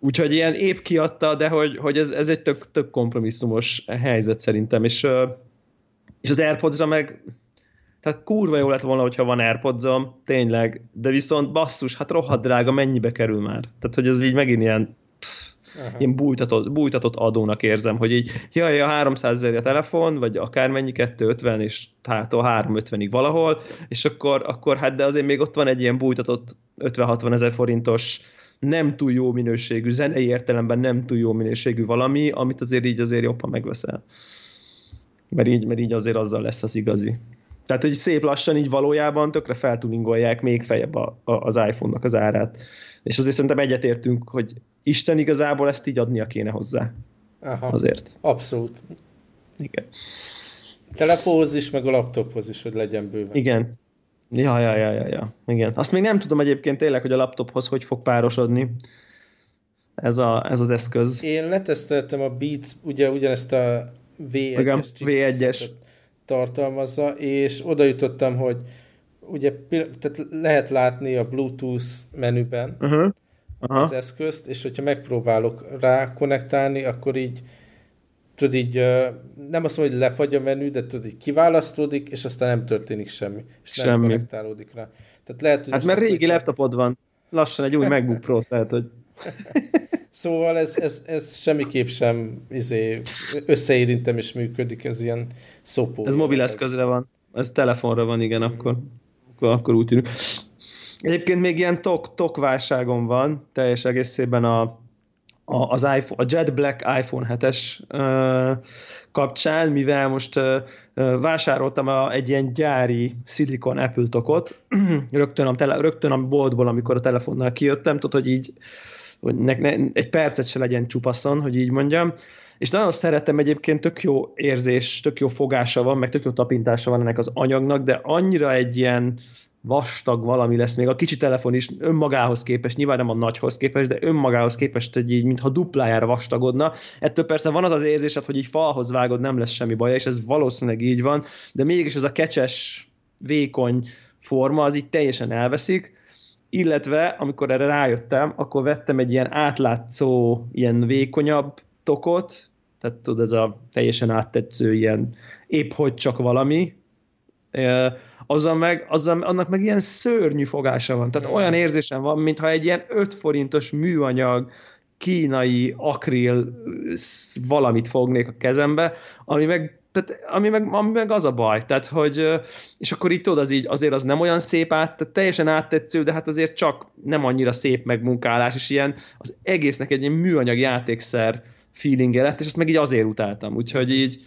Úgyhogy ilyen épp kiadta, de hogy, hogy ez, ez egy tök, tök kompromisszumos helyzet szerintem, és, és az Airpods-ra meg tehát kurva jó lett volna, hogyha van airpods tényleg, de viszont basszus, hát rohadt drága, mennyibe kerül már? Tehát, hogy ez így megint ilyen... Pff, Aha. Ilyen bújtatott, bújtatott adónak érzem, hogy így, jaj, a 300 ezer a telefon, vagy akármennyi, 250, és hát a 350-ig valahol, és akkor, akkor hát de azért még ott van egy ilyen bújtatott 50-60 ezer forintos nem túl jó minőségű, zenei értelemben nem túl jó minőségű valami, amit azért így azért jobban megveszel. Mert így, mert így azért azzal lesz az igazi. Tehát, hogy szép lassan így valójában tökre feltuningolják még fejebb a, a, az iPhone-nak az árát. És azért szerintem egyetértünk, hogy Isten igazából ezt így adnia kéne hozzá. Aha, azért. Abszolút. Igen. Telefonhoz is, meg a laptophoz is, hogy legyen bőven. Igen. Ja, ja, ja, ja, ja. Igen. Azt még nem tudom egyébként tényleg, hogy a laptophoz hogy fog párosodni ez, a, ez az eszköz. Én leteszteltem a Beats, ugye ugyanezt a V1-es, V1-es tartalmazza, és oda jutottam, hogy ugye tehát lehet látni a Bluetooth menüben uh-huh. Uh-huh. az eszközt, és hogyha megpróbálok rá konnektálni, akkor így tudod így, nem azt mondom, hogy lefagy a menü, de tudod így kiválasztódik, és aztán nem történik semmi, és semmi. nem konnektálódik rá. Tehát lehet, hogy hát mert régi laptopod van, lassan egy új MacBook Pro lehet, hogy... Szóval ez, ez, ez semmiképp sem izé, összeérintem és működik, ez ilyen szopó. Ez mobileszközre van, ez telefonra van, igen, akkor, akkor, akkor úgy tűnik. Egyébként még ilyen tok, tok válságom van, teljes egészében a, a, az iPhone, a Jet Black iPhone 7-es uh, kapcsán, mivel most uh, vásároltam a, egy ilyen gyári Silicon Apple tokot, rögtön a, tele, rögtön a boltból, amikor a telefonnal kijöttem, tudod, hogy így hogy ne, ne, egy percet se legyen csupaszon, hogy így mondjam. És nagyon szeretem egyébként, tök jó érzés, tök jó fogása van, meg tök jó tapintása van ennek az anyagnak, de annyira egy ilyen vastag valami lesz még a kicsi telefon is önmagához képest, nyilván nem a nagyhoz képest, de önmagához képest egy így, mintha duplájára vastagodna. Ettől persze van az az érzésed, hogy így falhoz vágod, nem lesz semmi baj, és ez valószínűleg így van, de mégis ez a kecses, vékony forma, az így teljesen elveszik, illetve amikor erre rájöttem, akkor vettem egy ilyen átlátszó, ilyen vékonyabb tokot, tehát tudod, ez a teljesen áttetsző ilyen épp hogy csak valami, azzal meg, azzal, annak meg ilyen szörnyű fogása van. Tehát olyan érzésem van, mintha egy ilyen 5 forintos műanyag, kínai akril valamit fognék a kezembe, ami meg tehát ami meg, ami meg az a baj, tehát hogy, és akkor itt tudod, az így, azért az nem olyan szép át, tehát teljesen áttetsző, de hát azért csak nem annyira szép megmunkálás, és ilyen az egésznek egy ilyen műanyag játékszer feelingje lett, és ezt meg így azért utáltam, úgyhogy így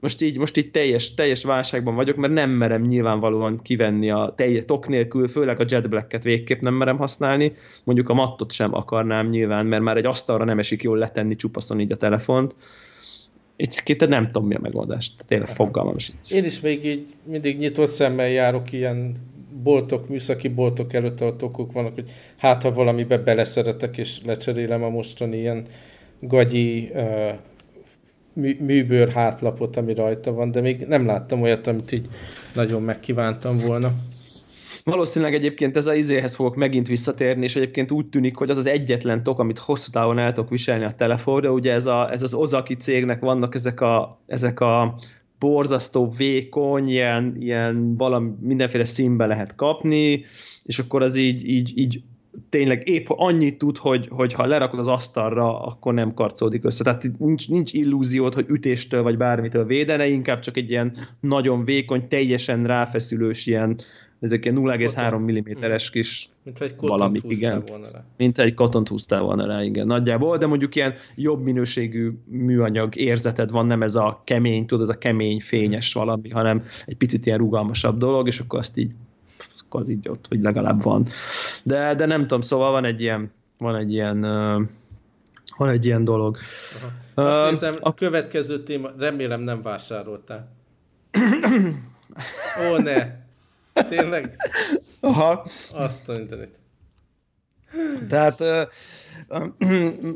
most így, most így teljes, teljes válságban vagyok, mert nem merem nyilvánvalóan kivenni a teljes tok nélkül, főleg a Jet Black-et végképp nem merem használni, mondjuk a mattot sem akarnám nyilván, mert már egy asztalra nem esik jól letenni csupaszon így a telefont, itt nem tudom, mi a megoldást. Tényleg fogalmam sincs. Én is még így mindig nyitott szemmel járok ilyen boltok, műszaki boltok előtt, ahol tokok vannak, hogy hát ha valamibe beleszeretek, és lecserélem a mostani ilyen gagyi uh, mű, műbőr hátlapot, ami rajta van, de még nem láttam olyat, amit így nagyon megkívántam volna. Valószínűleg egyébként ez a izéhez fogok megint visszatérni, és egyébként úgy tűnik, hogy az az egyetlen tok, amit hosszú távon el tudok viselni a telefonra, ugye ez, a, ez az Ozaki cégnek vannak ezek a, ezek a borzasztó vékony, ilyen, ilyen valami, mindenféle színbe lehet kapni, és akkor az így, így, így tényleg épp annyit tud, hogy, hogy ha lerakod az asztalra, akkor nem karcódik össze. Tehát nincs, nincs illúziót, hogy ütéstől vagy bármitől védene, inkább csak egy ilyen nagyon vékony, teljesen ráfeszülős ilyen ezek ilyen 0,3 mm-es kis Mint egy valami, igen. Volna rá. Mint egy kotont húztál volna rá, igen, nagyjából, de mondjuk ilyen jobb minőségű műanyag érzeted van, nem ez a kemény, tudod, ez a kemény, fényes valami, hanem egy picit ilyen rugalmasabb dolog, és akkor azt így az így ott, hogy legalább van. De, de nem tudom, szóval van egy ilyen, van egy ilyen van egy ilyen dolog. Aha. Azt uh, nézem, a következő téma, remélem nem vásároltál. Ó, ne! Tényleg? Aha. Azt a mindenit. Tehát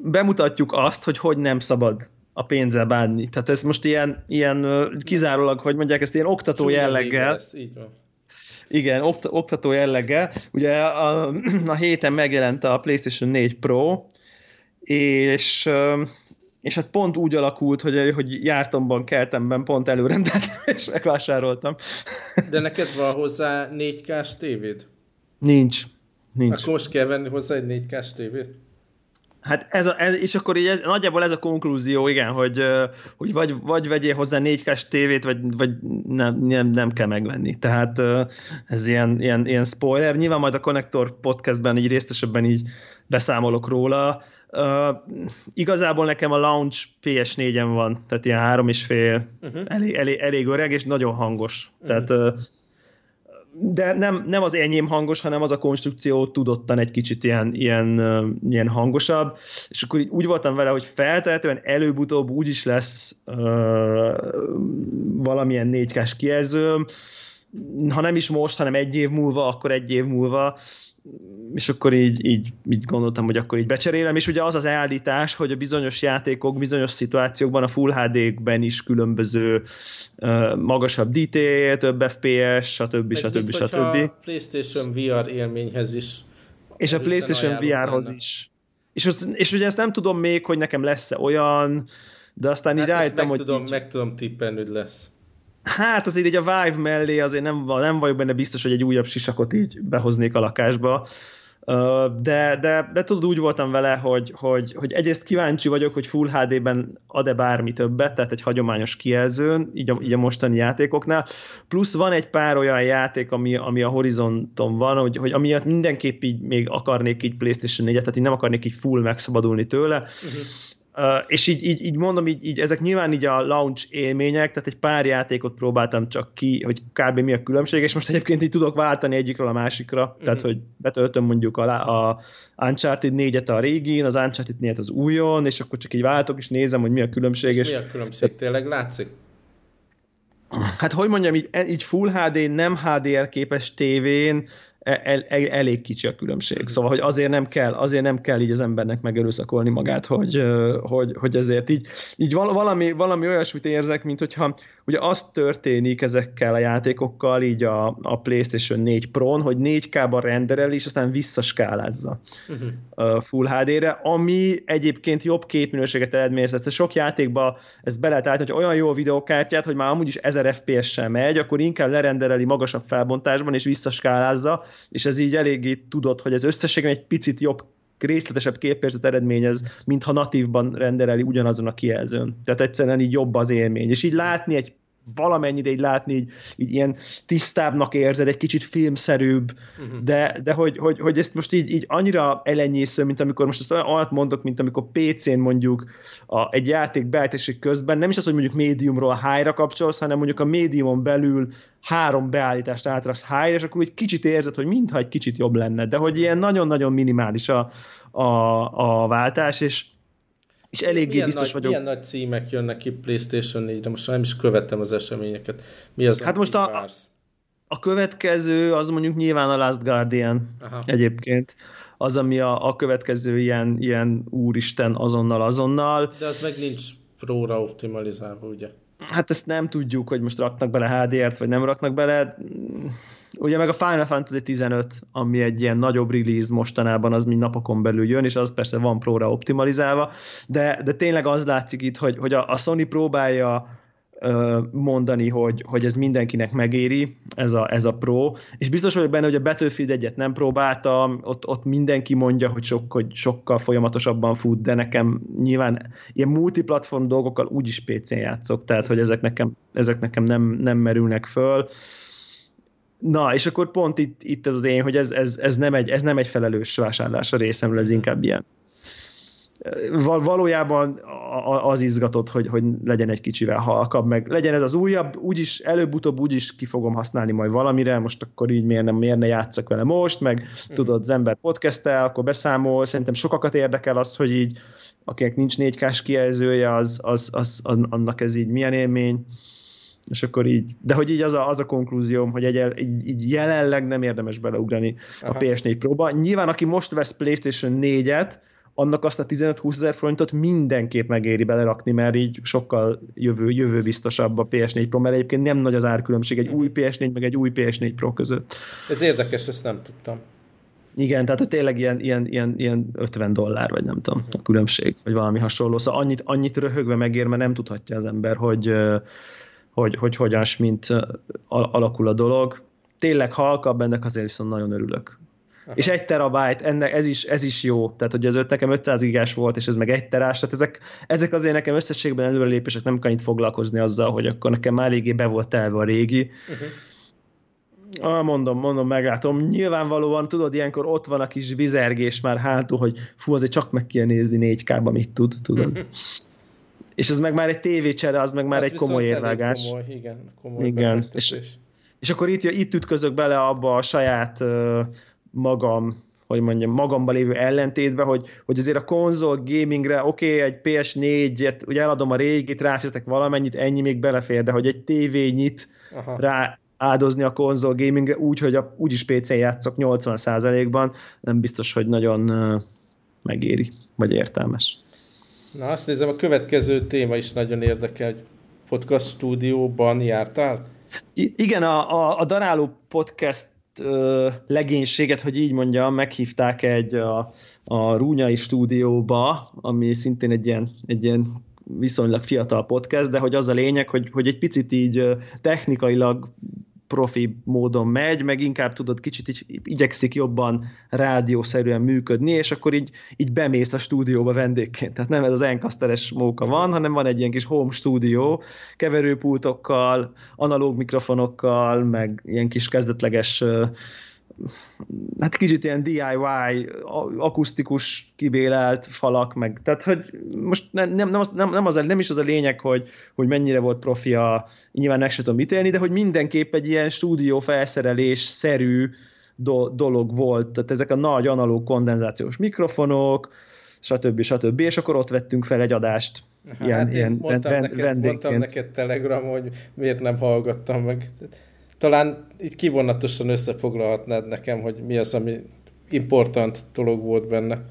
bemutatjuk azt, hogy hogy nem szabad a pénzzel bánni. Tehát ez most ilyen, ilyen kizárólag, hogy mondják, ezt ilyen oktató Csúnya jelleggel. Lesz, így van. Igen, okt, oktató jelleggel. Ugye a, a héten megjelent a PlayStation 4 Pro, és és hát pont úgy alakult, hogy, hogy jártomban, keltemben pont előrendeltem, és megvásároltam. De neked van hozzá 4K-s tévéd? Nincs. Nincs. Akkor most kell venni hozzá egy 4K-s tévét? Hát ez, a, ez és akkor így ez, nagyjából ez a konklúzió, igen, hogy, hogy vagy, vagy vegyél hozzá 4 k tévét, vagy, vagy nem, nem, nem kell megvenni. Tehát ez ilyen, ilyen, ilyen spoiler. Nyilván majd a Connector podcastben így részesebben így beszámolok róla. Uh, igazából nekem a launch PS4-en van, tehát ilyen három és fél, uh-huh. elég, elég, elég öreg, és nagyon hangos. Uh-huh. Tehát uh, de nem, nem az enyém hangos, hanem az a konstrukció tudottan egy kicsit ilyen, ilyen, ilyen hangosabb, és akkor így úgy voltam vele, hogy feltehetően előbb-utóbb úgy is lesz uh, valamilyen 4 k kijelzőm, ha nem is most, hanem egy év múlva, akkor egy év múlva, és akkor így, így, így gondoltam, hogy akkor így becserélem, és ugye az az elállítás, hogy a bizonyos játékok bizonyos szituációkban a Full HD-ben is különböző uh, magasabb detail, több FPS, stb. stb. stb. A PlayStation VR élményhez is. És a PlayStation VR-hoz is. És, az, és ugye ezt nem tudom még, hogy nekem lesz-e olyan, de aztán hát így rájöttem, hogy... Tudom, így... Meg tudom tippelni, hogy lesz. Hát azért így a Vive mellé azért nem, nem vagyok benne biztos, hogy egy újabb sisakot így behoznék a lakásba. De, de, de tudod, úgy voltam vele, hogy, hogy, hogy egyrészt kíváncsi vagyok, hogy Full HD-ben ad-e bármi többet, tehát egy hagyományos kijelzőn, így a, így a mostani játékoknál. Plusz van egy pár olyan játék, ami, ami a horizonton van, hogy, hogy amiatt mindenképp így még akarnék így PlayStation 4-et, tehát így nem akarnék így full megszabadulni tőle. Uh-huh Uh, és így, így, így mondom, így, így, ezek nyilván így a launch élmények, tehát egy pár játékot próbáltam csak ki, hogy kb. mi a különbség, és most egyébként így tudok váltani egyikről a másikra, mm-hmm. tehát hogy betöltöm mondjuk a, a Uncharted 4-et a régin, az Uncharted 4-et az újon, és akkor csak így váltok, és nézem, hogy mi a különbség. És, és mi a különbség? Tényleg látszik? Hát hogy mondjam, így, így Full HD, nem HDR képes tévén el, el, elég kicsi a különbség. Mhm. Szóval, hogy azért nem kell, azért nem kell így az embernek megerőszakolni magát, hogy, hogy, hogy ezért így, így valami, valami olyasmit érzek, mint hogyha ugye az történik ezekkel a játékokkal így a, a PlayStation 4 Pro-n, hogy 4K-ban renderel, és aztán visszaskálázza uh-huh. Full HD-re, ami egyébként jobb képminőséget eredményez. Sok játékban ez be lehet állítani, hogy olyan jó a videokártyát, hogy már amúgy is 1000 FPS-sel megy, akkor inkább lerendereli magasabb felbontásban, és visszaskálázza, és ez így eléggé tudod, hogy ez összességben egy picit jobb részletesebb képérzet eredményez, mintha natívban rendereli ugyanazon a kijelzőn. Tehát egyszerűen így jobb az élmény. És így látni egy valamennyire így látni, így, így ilyen tisztábbnak érzed, egy kicsit filmszerűbb, uh-huh. de, de hogy, hogy, hogy, ezt most így, így annyira elenyésző, mint amikor most ezt olyan mondok, mint amikor PC-n mondjuk a, egy játék beállítási közben, nem is az, hogy mondjuk médiumról high-ra kapcsolsz, hanem mondjuk a médiumon belül három beállítást átraksz high és akkor egy kicsit érzed, hogy mintha egy kicsit jobb lenne, de hogy ilyen nagyon-nagyon minimális a, a, a váltás, és és eléggé milyen biztos nagy, vagyok. Milyen nagy címek jönnek ki PlayStation 4-re? Most nem is követtem az eseményeket. Mi az, hát most a, a következő az mondjuk nyilván a Last Guardian Aha. egyébként. Az, ami a, a következő ilyen, ilyen úristen azonnal, azonnal. De az meg nincs próra optimalizálva, ugye? Hát ezt nem tudjuk, hogy most raknak bele HDR-t, vagy nem raknak bele. Ugye meg a Final Fantasy 15, ami egy ilyen nagyobb release mostanában, az mind napokon belül jön, és az persze van próra optimalizálva, de, de tényleg az látszik itt, hogy, hogy a, a Sony próbálja mondani, hogy, hogy ez mindenkinek megéri, ez a, ez a Pro, és biztos vagyok benne, hogy a Battlefield egyet nem próbáltam, ott, ott mindenki mondja, hogy, sok, hogy sokkal folyamatosabban fut, de nekem nyilván ilyen multiplatform dolgokkal úgyis PC-n játszok, tehát hogy ezek nekem, ezek nekem nem, nem merülnek föl. Na, és akkor pont itt, itt ez az én, hogy ez, ez, ez, nem egy, ez nem egy felelős vásárlás a részemről, ez inkább ilyen Val- valójában az izgatott, hogy, hogy legyen egy kicsivel halkabb, meg legyen ez az újabb, úgyis előbb-utóbb úgyis ki fogom használni majd valamire, most akkor így miért, nem, miért ne játszak vele most, meg mm. tudod, az ember podcastel, akkor beszámol, szerintem sokakat érdekel az, hogy így akinek nincs 4K-s kijelzője, az, az, az, az, annak ez így milyen élmény, és akkor így, de hogy így az a, az a konklúzióm, hogy egy, így, így jelenleg nem érdemes beleugrani Aha. a PS4 próba. Nyilván, aki most vesz PlayStation 4-et, annak azt a 15-20 ezer forintot mindenképp megéri belerakni, mert így sokkal jövő, jövő biztosabb a PS4 Pro, mert egyébként nem nagy az árkülönbség egy új PS4 meg egy új PS4 Pro között. Ez érdekes, ezt nem tudtam. Igen, tehát hogy tényleg ilyen, ilyen, ilyen, ilyen 50 dollár, vagy nem tudom, a különbség, vagy valami hasonló. Szóval annyit, annyit röhögve megér, mert nem tudhatja az ember, hogy, hogy, hogy hogyan mint alakul a dolog. Tényleg halkabb, ennek azért viszont nagyon örülök. Aha. És egy terabyte, ennek, ez, is, ez is jó, tehát hogy az öt nekem 500 gigás volt, és ez meg egy terás, tehát ezek, ezek azért nekem összességben előrelépések nem kell itt foglalkozni azzal, hogy akkor nekem már régé be volt telve a régi. Uh-huh. Ah, mondom, mondom, meglátom. Nyilvánvalóan, tudod, ilyenkor ott van a kis vizergés már hátul, hogy fú, azért csak meg kell nézni 4K-ba, mit tud, tudod. és ez meg már egy tévécsere, az meg már ez egy komoly érvágás. Komoly, igen, komoly igen. És, és akkor itt, itt ütközök bele abba a saját uh, magam, hogy mondjam, magamban lévő ellentétbe, hogy, hogy azért a konzol gamingre, oké, okay, egy PS4-et, ugye eladom a régit, ráfizetek valamennyit, ennyi még belefér, de hogy egy tévényit Aha. rá áldozni a konzol gamingre úgy, hogy a, úgyis PC-n játszok 80%-ban, nem biztos, hogy nagyon megéri, vagy értelmes. Na azt nézem, a következő téma is nagyon érdekel. Podcast stúdióban jártál? I- igen, a, a, a Daráló Podcast ö, legénységet, hogy így mondjam, meghívták egy a, a Rúnyai stúdióba, ami szintén egy ilyen, egy ilyen viszonylag fiatal podcast, de hogy az a lényeg, hogy, hogy egy picit így technikailag profi módon megy, meg inkább tudod, kicsit így igyekszik jobban rádiószerűen működni, és akkor így, így bemész a stúdióba vendégként. Tehát nem ez az encasteres móka van, hanem van egy ilyen kis home stúdió, keverőpultokkal, analóg mikrofonokkal, meg ilyen kis kezdetleges hát kicsit ilyen DIY, akusztikus kibélelt falak, meg, tehát hogy most nem, nem, nem, az, nem, nem, az, nem is az a lényeg, hogy, hogy mennyire volt profi a, nyilván meg sem tudom mit élni, de hogy mindenképp egy ilyen stúdió felszerelés szerű do, dolog volt, tehát ezek a nagy analóg kondenzációs mikrofonok, stb. stb. És akkor ott vettünk fel egy adást. Hát ilyen, ilyen mondtam, vend, neked, mondtam neked Telegram, hogy miért nem hallgattam meg talán így kivonatosan összefoglalhatnád nekem, hogy mi az, ami important dolog volt benne.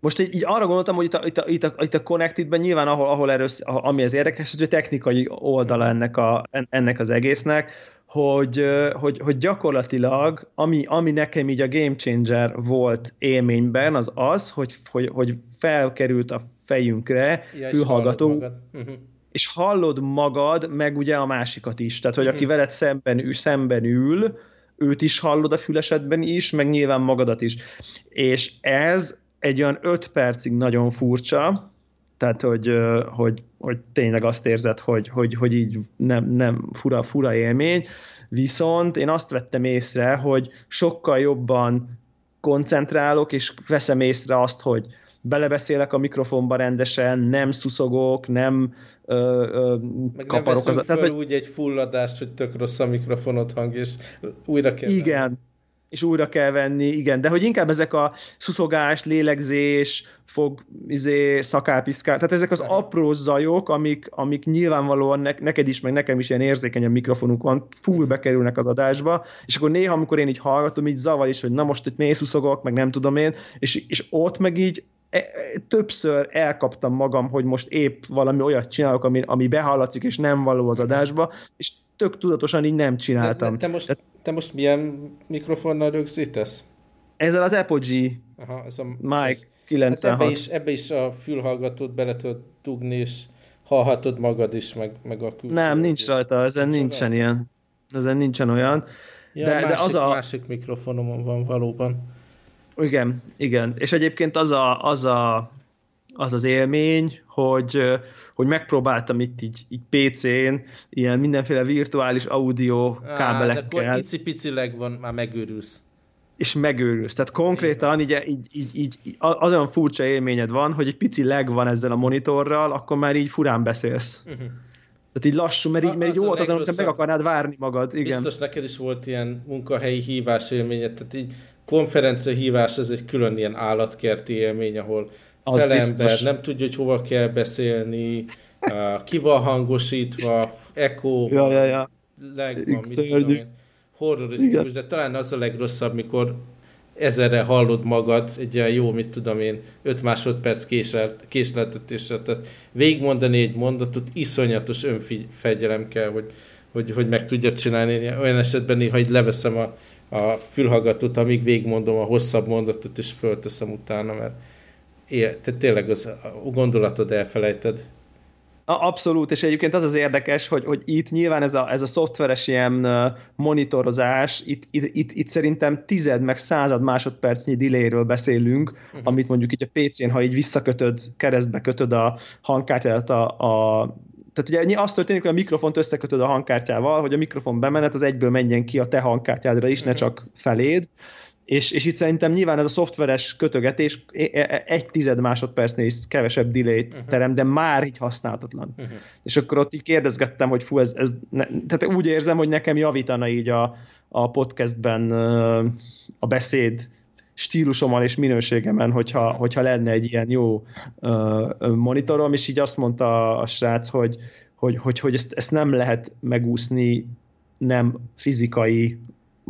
Most így, így arra gondoltam, hogy itt a, itt a, itt a, itt a Connected-ben nyilván, ahol, ahol erősz, ami az érdekes, hogy a technikai oldala ennek, a, ennek az egésznek, hogy, hogy, hogy gyakorlatilag, ami, ami nekem így a game changer volt élményben, az az, hogy, hogy, hogy felkerült a fejünkre ja, fülhallgató, uh-huh és hallod magad, meg ugye a másikat is. Tehát, hogy aki veled szemben, ül, szemben ül, őt is hallod a fülesedben is, meg nyilván magadat is. És ez egy olyan öt percig nagyon furcsa, tehát, hogy, hogy, hogy tényleg azt érzed, hogy, hogy, hogy így nem, nem fura, fura élmény, viszont én azt vettem észre, hogy sokkal jobban koncentrálok, és veszem észre azt, hogy belebeszélek a mikrofonba rendesen, nem szuszogok, nem ö, ö, Meg kaparok. Nem az, tehát, hogy... úgy egy fulladást, hogy tök rossz a mikrofonot hang, és újra kell Igen, venni. és újra kell venni, igen, de hogy inkább ezek a szuszogás, lélegzés, fog, izé, szakálpiszkál, tehát ezek az apró zajok, amik, amik nyilvánvalóan ne, neked is, meg nekem is ilyen érzékeny a mikrofonunk van, full mhm. bekerülnek az adásba, és akkor néha, amikor én így hallgatom, így zavar is, hogy na most itt mély meg nem tudom én, és, és ott meg így többször elkaptam magam, hogy most épp valami olyat csinálok, ami, ami behallatszik, és nem való az adásba, és tök tudatosan így nem csináltam. De, de te, most, Tehát, te most milyen mikrofonnal rögzítesz? Ezzel az Apogee Aha, ez a Mic 96. Hát ebbe, is, ebbe is a fülhallgatót bele tudod dugni, és hallhatod magad is, meg, meg a külső. Nem, nincs rajta, ezen nincs nincsen olyan. ilyen. Ezen nincsen olyan. Ja, de, másik, de az a... másik mikrofonomon van valóban. Igen, igen. És egyébként az a, az, a, az, az élmény, hogy, hogy megpróbáltam itt így, így PC-n ilyen mindenféle virtuális audio kábelekkel. Á, de icipicileg van, már megőrülsz. És megőrülsz. Tehát konkrétan így, így, így, így, az olyan furcsa élményed van, hogy egy pici leg van ezzel a monitorral, akkor már így furán beszélsz. Uh-huh. Tehát így lassú, mert így, mert így jó volt, hogy meg akarnád várni magad. Igen. Biztos neked is volt ilyen munkahelyi hívás élményed, tehát így konferencia hívás, ez egy külön ilyen állatkerti élmény, ahol az fel ember nem tudja, hogy hova kell beszélni, uh, ki van hangosítva, echo, ja, ja, ja. leg van, mit tudom én, horrorisztikus, de talán az a legrosszabb, mikor ezerre hallod magad, egy ilyen jó, mit tudom én, 5 másodperc késleltetésre, tehát végigmondani egy mondatot, iszonyatos önfegyelem kell, hogy, hogy, hogy meg tudja csinálni. Olyan esetben néha, hogy leveszem a a fülhallgatót, amíg végigmondom a hosszabb mondatot, és fölteszem utána, mert te tényleg az, a gondolatod elfelejted. Abszolút, és egyébként az az érdekes, hogy, hogy itt nyilván ez a, ez a szoftveres ilyen monitorozás, itt, itt, itt, itt szerintem tized meg század másodpercnyi delayről beszélünk, uh-huh. amit mondjuk így a PC-n, ha így visszakötöd, keresztbe kötöd a hangkártyát a, a tehát ugye azt történik, hogy a mikrofont összekötöd a hangkártyával, hogy a mikrofon bemenet az egyből menjen ki a te hangkártyádra is, ne csak feléd, és, és itt szerintem nyilván ez a szoftveres kötögetés egy tized másodpercnél is kevesebb delay-t uh-huh. terem, de már így használhatatlan. Uh-huh. És akkor ott így kérdezgettem, hogy fú, ez, ez ne, tehát úgy érzem, hogy nekem javítana így a, a podcastben a beszéd stílusomon és minőségemen, hogyha, hogyha lenne egy ilyen jó monitorom, és így azt mondta a srác, hogy, hogy, hogy, hogy ezt, ezt nem lehet megúszni nem fizikai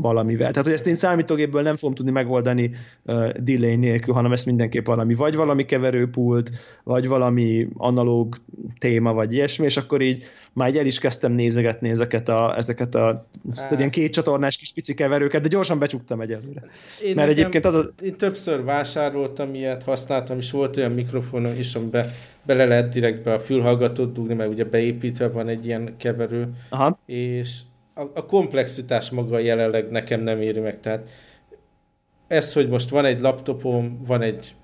valamivel. Tehát, hogy ezt én számítógépből nem fogom tudni megoldani uh, delay nélkül, hanem ezt mindenképp valami, vagy valami keverőpult, vagy valami analóg téma, vagy ilyesmi, és akkor így már el is kezdtem nézegetni ezeket a, ezeket a tehát ilyen két csatornás kis pici keverőket, de gyorsan becsuktam egyelőre. Én Mert egyébként az a... Én többször vásároltam ilyet, használtam, és volt olyan mikrofonom is, amiben bele lehet direktbe a fülhallgatót dugni, mert ugye beépítve van egy ilyen keverő, Aha. és a, a komplexitás maga jelenleg nekem nem éri meg. Tehát ez, hogy most van egy laptopom, van egy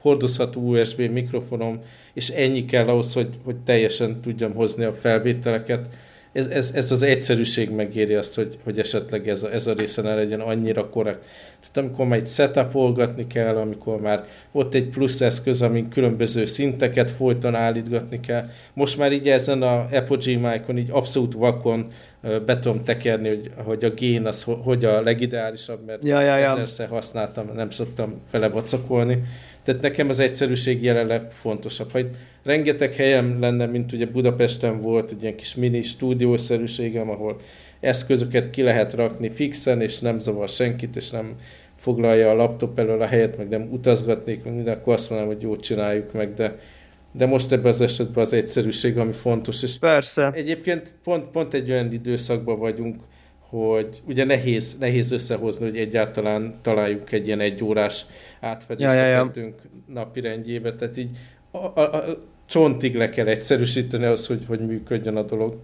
hordozható USB mikrofonom, és ennyi kell ahhoz, hogy, hogy teljesen tudjam hozni a felvételeket, ez, ez, ez az egyszerűség megéri azt, hogy, hogy esetleg ez a, ez a része ne legyen annyira korrekt. Tehát amikor már egy setupolgatni kell, amikor már ott egy plusz eszköz, amin különböző szinteket folyton állítgatni kell. Most már így ezen a Apogee mic így abszolút vakon be tudom tekerni, hogy, hogy a gén az hogy a legideálisabb, mert ja, ja, ja. ezerszer használtam, nem szoktam vele vacakolni. Tehát nekem az egyszerűség jelenleg fontosabb. Ha rengeteg helyem lenne, mint ugye Budapesten volt egy ilyen kis mini stúdiószerűségem, ahol eszközöket ki lehet rakni fixen, és nem zavar senkit, és nem foglalja a laptop elől a helyet, meg nem utazgatnék, meg minden, akkor azt mondom, hogy jót csináljuk meg, de, de most ebben az esetben az egyszerűség, ami fontos. És Persze. Egyébként pont, pont egy olyan időszakban vagyunk, hogy ugye nehéz, nehéz összehozni, hogy egyáltalán találjuk egy ilyen egyórás átfedést ja, ja, ja. napi rendjébe, tehát így a, a, a csontig le kell egyszerűsíteni az, hogy, hogy működjön a dolog.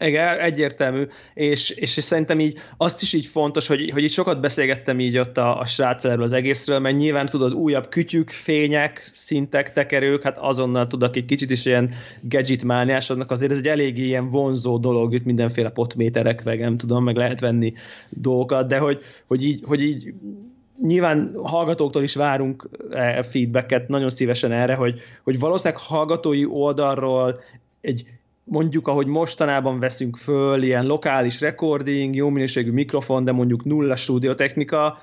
Igen, egyértelmű, és, és, és szerintem így azt is így fontos, hogy, hogy így sokat beszélgettem így ott a, a srác az egészről, mert nyilván tudod, újabb kütyük, fények, szintek, tekerők, hát azonnal tudok egy kicsit is ilyen gadget mániásodnak, azért ez egy elég ilyen vonzó dolog, itt mindenféle potméterek, meg nem tudom, meg lehet venni dolgokat, de hogy, hogy így, hogy így nyilván hallgatóktól is várunk e, feedbacket nagyon szívesen erre, hogy, hogy valószínűleg hallgatói oldalról egy mondjuk, ahogy mostanában veszünk föl, ilyen lokális recording, jó minőségű mikrofon, de mondjuk nulla stúdiotechnika,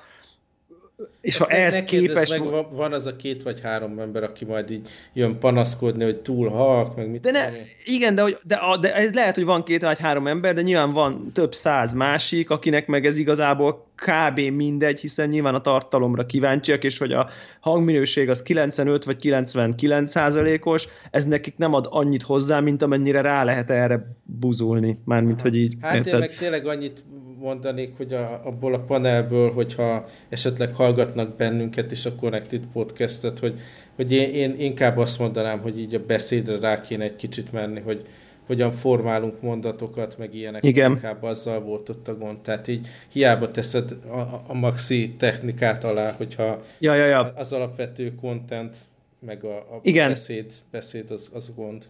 és ha ez képes... Meg, van az a két vagy három ember, aki majd így jön panaszkodni, hogy túl halk, meg mit de ne, Igen, de, hogy, de, de ez lehet, hogy van két vagy három ember, de nyilván van több száz másik, akinek meg ez igazából kb. mindegy, hiszen nyilván a tartalomra kíváncsiak, és hogy a hangminőség az 95 vagy 99 százalékos, ez nekik nem ad annyit hozzá, mint amennyire rá lehet erre buzulni, mármint, hogy így. Hát érted? én meg tényleg annyit mondanék, hogy a, abból a panelből, hogyha esetleg hallgatnak bennünket is a Connected Podcastet, hogy, hogy én, én inkább azt mondanám, hogy így a beszédre rá kéne egy kicsit menni, hogy hogyan formálunk mondatokat, meg ilyenek. Igen. Inkább azzal volt ott a gond. Tehát így hiába teszed a, a maxi technikát alá, hogyha ja, ja, ja. az alapvető content, meg a, a Igen. beszéd, beszéd az, az gond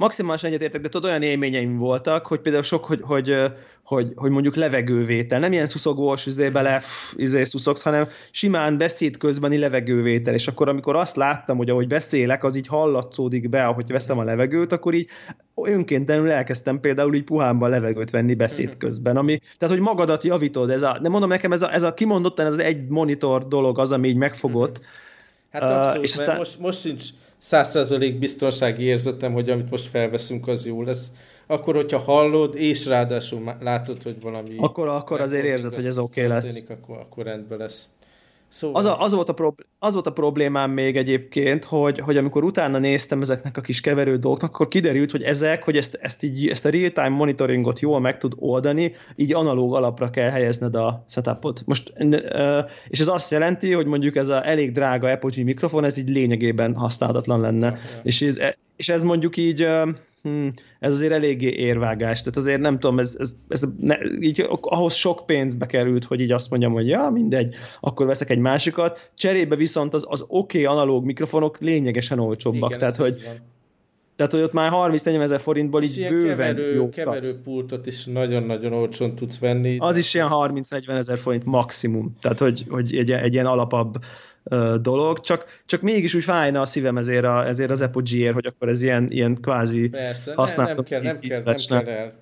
maximálisan egyetértek, de tudod, olyan élményeim voltak, hogy például sok, hogy, hogy, hogy, hogy mondjuk levegővétel, nem ilyen szuszogós, izé bele, izé szuszogsz, hanem simán beszéd közbeni levegővétel, és akkor amikor azt láttam, hogy ahogy beszélek, az így hallatszódik be, ahogy veszem a levegőt, akkor így önkéntelenül elkezdtem például így puhánban levegőt venni beszéd mhm. közben, ami, tehát hogy magadat javítod, ez a, de mondom nekem, ez a, ez a kimondottan ez az egy monitor dolog az, ami így megfogott. Mhm. Hát abszolút, uh, és aztán... most, most sincs százszerzalék biztonsági érzetem, hogy amit most felveszünk, az jó lesz. Akkor, hogyha hallod, és ráadásul látod, hogy valami... Akkor, akkor azért érzed, hogy ez oké okay lesz. Akkor, akkor rendben lesz. Szóval... Az, a, az, volt a prob- az volt a problémám még egyébként, hogy, hogy amikor utána néztem ezeknek a kis keverő dolgoknak, akkor kiderült, hogy ezek, hogy ezt, ezt, így, ezt a real-time monitoringot jól meg tud oldani, így analóg alapra kell helyezned a setupot. Most, és ez azt jelenti, hogy mondjuk ez a elég drága Apogee mikrofon, ez így lényegében használhatatlan lenne. Ja. És, ez, és ez mondjuk így hmm, ez azért eléggé érvágás, tehát azért nem tudom, ez, ez, ez ne, így ahhoz sok pénzbe került, hogy így azt mondjam, hogy ja, mindegy, akkor veszek egy másikat, cserébe viszont az, az oké okay analóg mikrofonok lényegesen olcsóbbak, Igen, tehát hogy van. Tehát, hogy ott már 30 ezer forintból így bőven keverő, jó keverőpultot is nagyon-nagyon olcsón tudsz venni. Az is ilyen 30-40 ezer forint maximum. Tehát, hogy, hogy egy, egy ilyen alapabb dolog, csak, csak mégis úgy fájna a szívem ezért, a, ezért az Apogee-ért, hogy akkor ez ilyen, ilyen kvázi Persze, ne, nem kell, nem kell, nem kell el.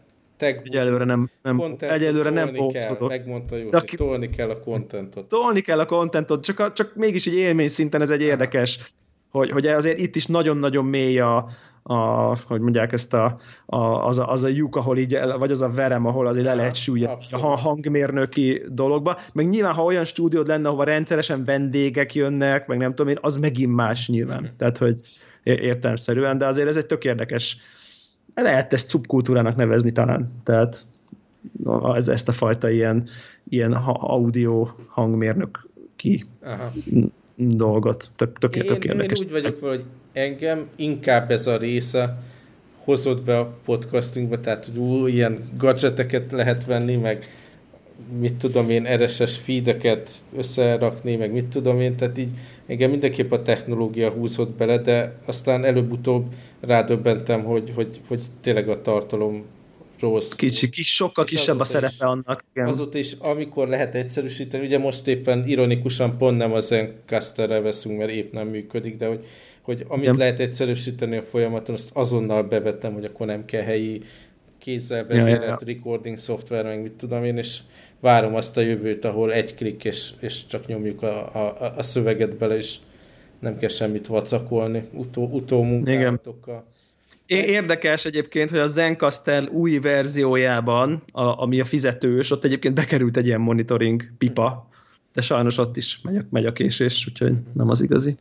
egyelőre nem, nem, egyelőre nem kell, megmondta jó, hogy tolni kell a kontentot. Tolni kell a kontentot, csak, csak mégis egy élmény szinten ez egy érdekes, hogy, hogy azért itt is nagyon-nagyon mély a, a, hogy mondják ezt a, a, az, a, az a lyuk, ahol így, vagy az a verem, ahol azért le lehet súlyni a hangmérnöki dologba. Meg nyilván, ha olyan stúdiód lenne, ahova rendszeresen vendégek jönnek, meg nem tudom én, az megint más nyilván. Mm-hmm. Tehát, hogy értelmszerűen, de azért ez egy tök érdekes, lehet ezt szubkultúrának nevezni talán. Tehát ez, ezt a fajta ilyen, ilyen audio hangmérnök ki Aha. Dolgot. Tök, tök, tök én, érdekes. Én úgy vagyok hogy engem inkább ez a része hozott be a podcastingba, tehát hogy új, ilyen gadgeteket lehet venni, meg mit tudom én, RSS feedeket összerakni, meg mit tudom én, tehát így engem mindenképp a technológia húzott bele, de aztán előbb-utóbb rádöbbentem, hogy, hogy, hogy tényleg a tartalom rossz. Kicsi, kis, sokkal és kisebb a szerepe is, annak. Igen. Azóta is, amikor lehet egyszerűsíteni, ugye most éppen ironikusan pont nem az Zencasterre veszünk, mert épp nem működik, de hogy hogy amit Igen. lehet egyszerűsíteni a folyamaton, azt azonnal bevettem, hogy akkor nem kell helyi kézzel vezérelt ja, ja, ja. recording szoftver, meg mit tudom én, és várom azt a jövőt, ahol egy klik, és, és csak nyomjuk a, a, a szöveget bele, és nem kell semmit vacakolni utó, utómunkálatokkal. Érdekes egyébként, hogy a Zencaster új verziójában, a, ami a fizetős, ott egyébként bekerült egy ilyen monitoring pipa, de sajnos ott is megy a, megy a késés, úgyhogy nem az igazi.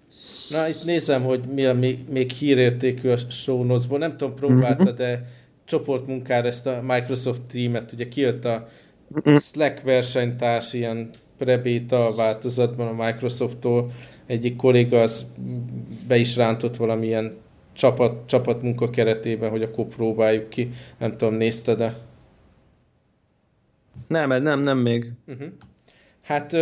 Na, itt nézem, hogy mi a még, még hírértékű a show notes-ból. Nem tudom, próbálta, de csoportmunkára ezt a Microsoft Team-et, ugye kijött a mm-hmm. Slack versenytárs ilyen prebéta változatban a Microsofttól. Egyik kolléga az be is rántott valamilyen csapat, csapatmunka keretében, hogy akkor próbáljuk ki. Nem tudom, nézte, de... Nem, nem, nem még. Uh-huh. Hát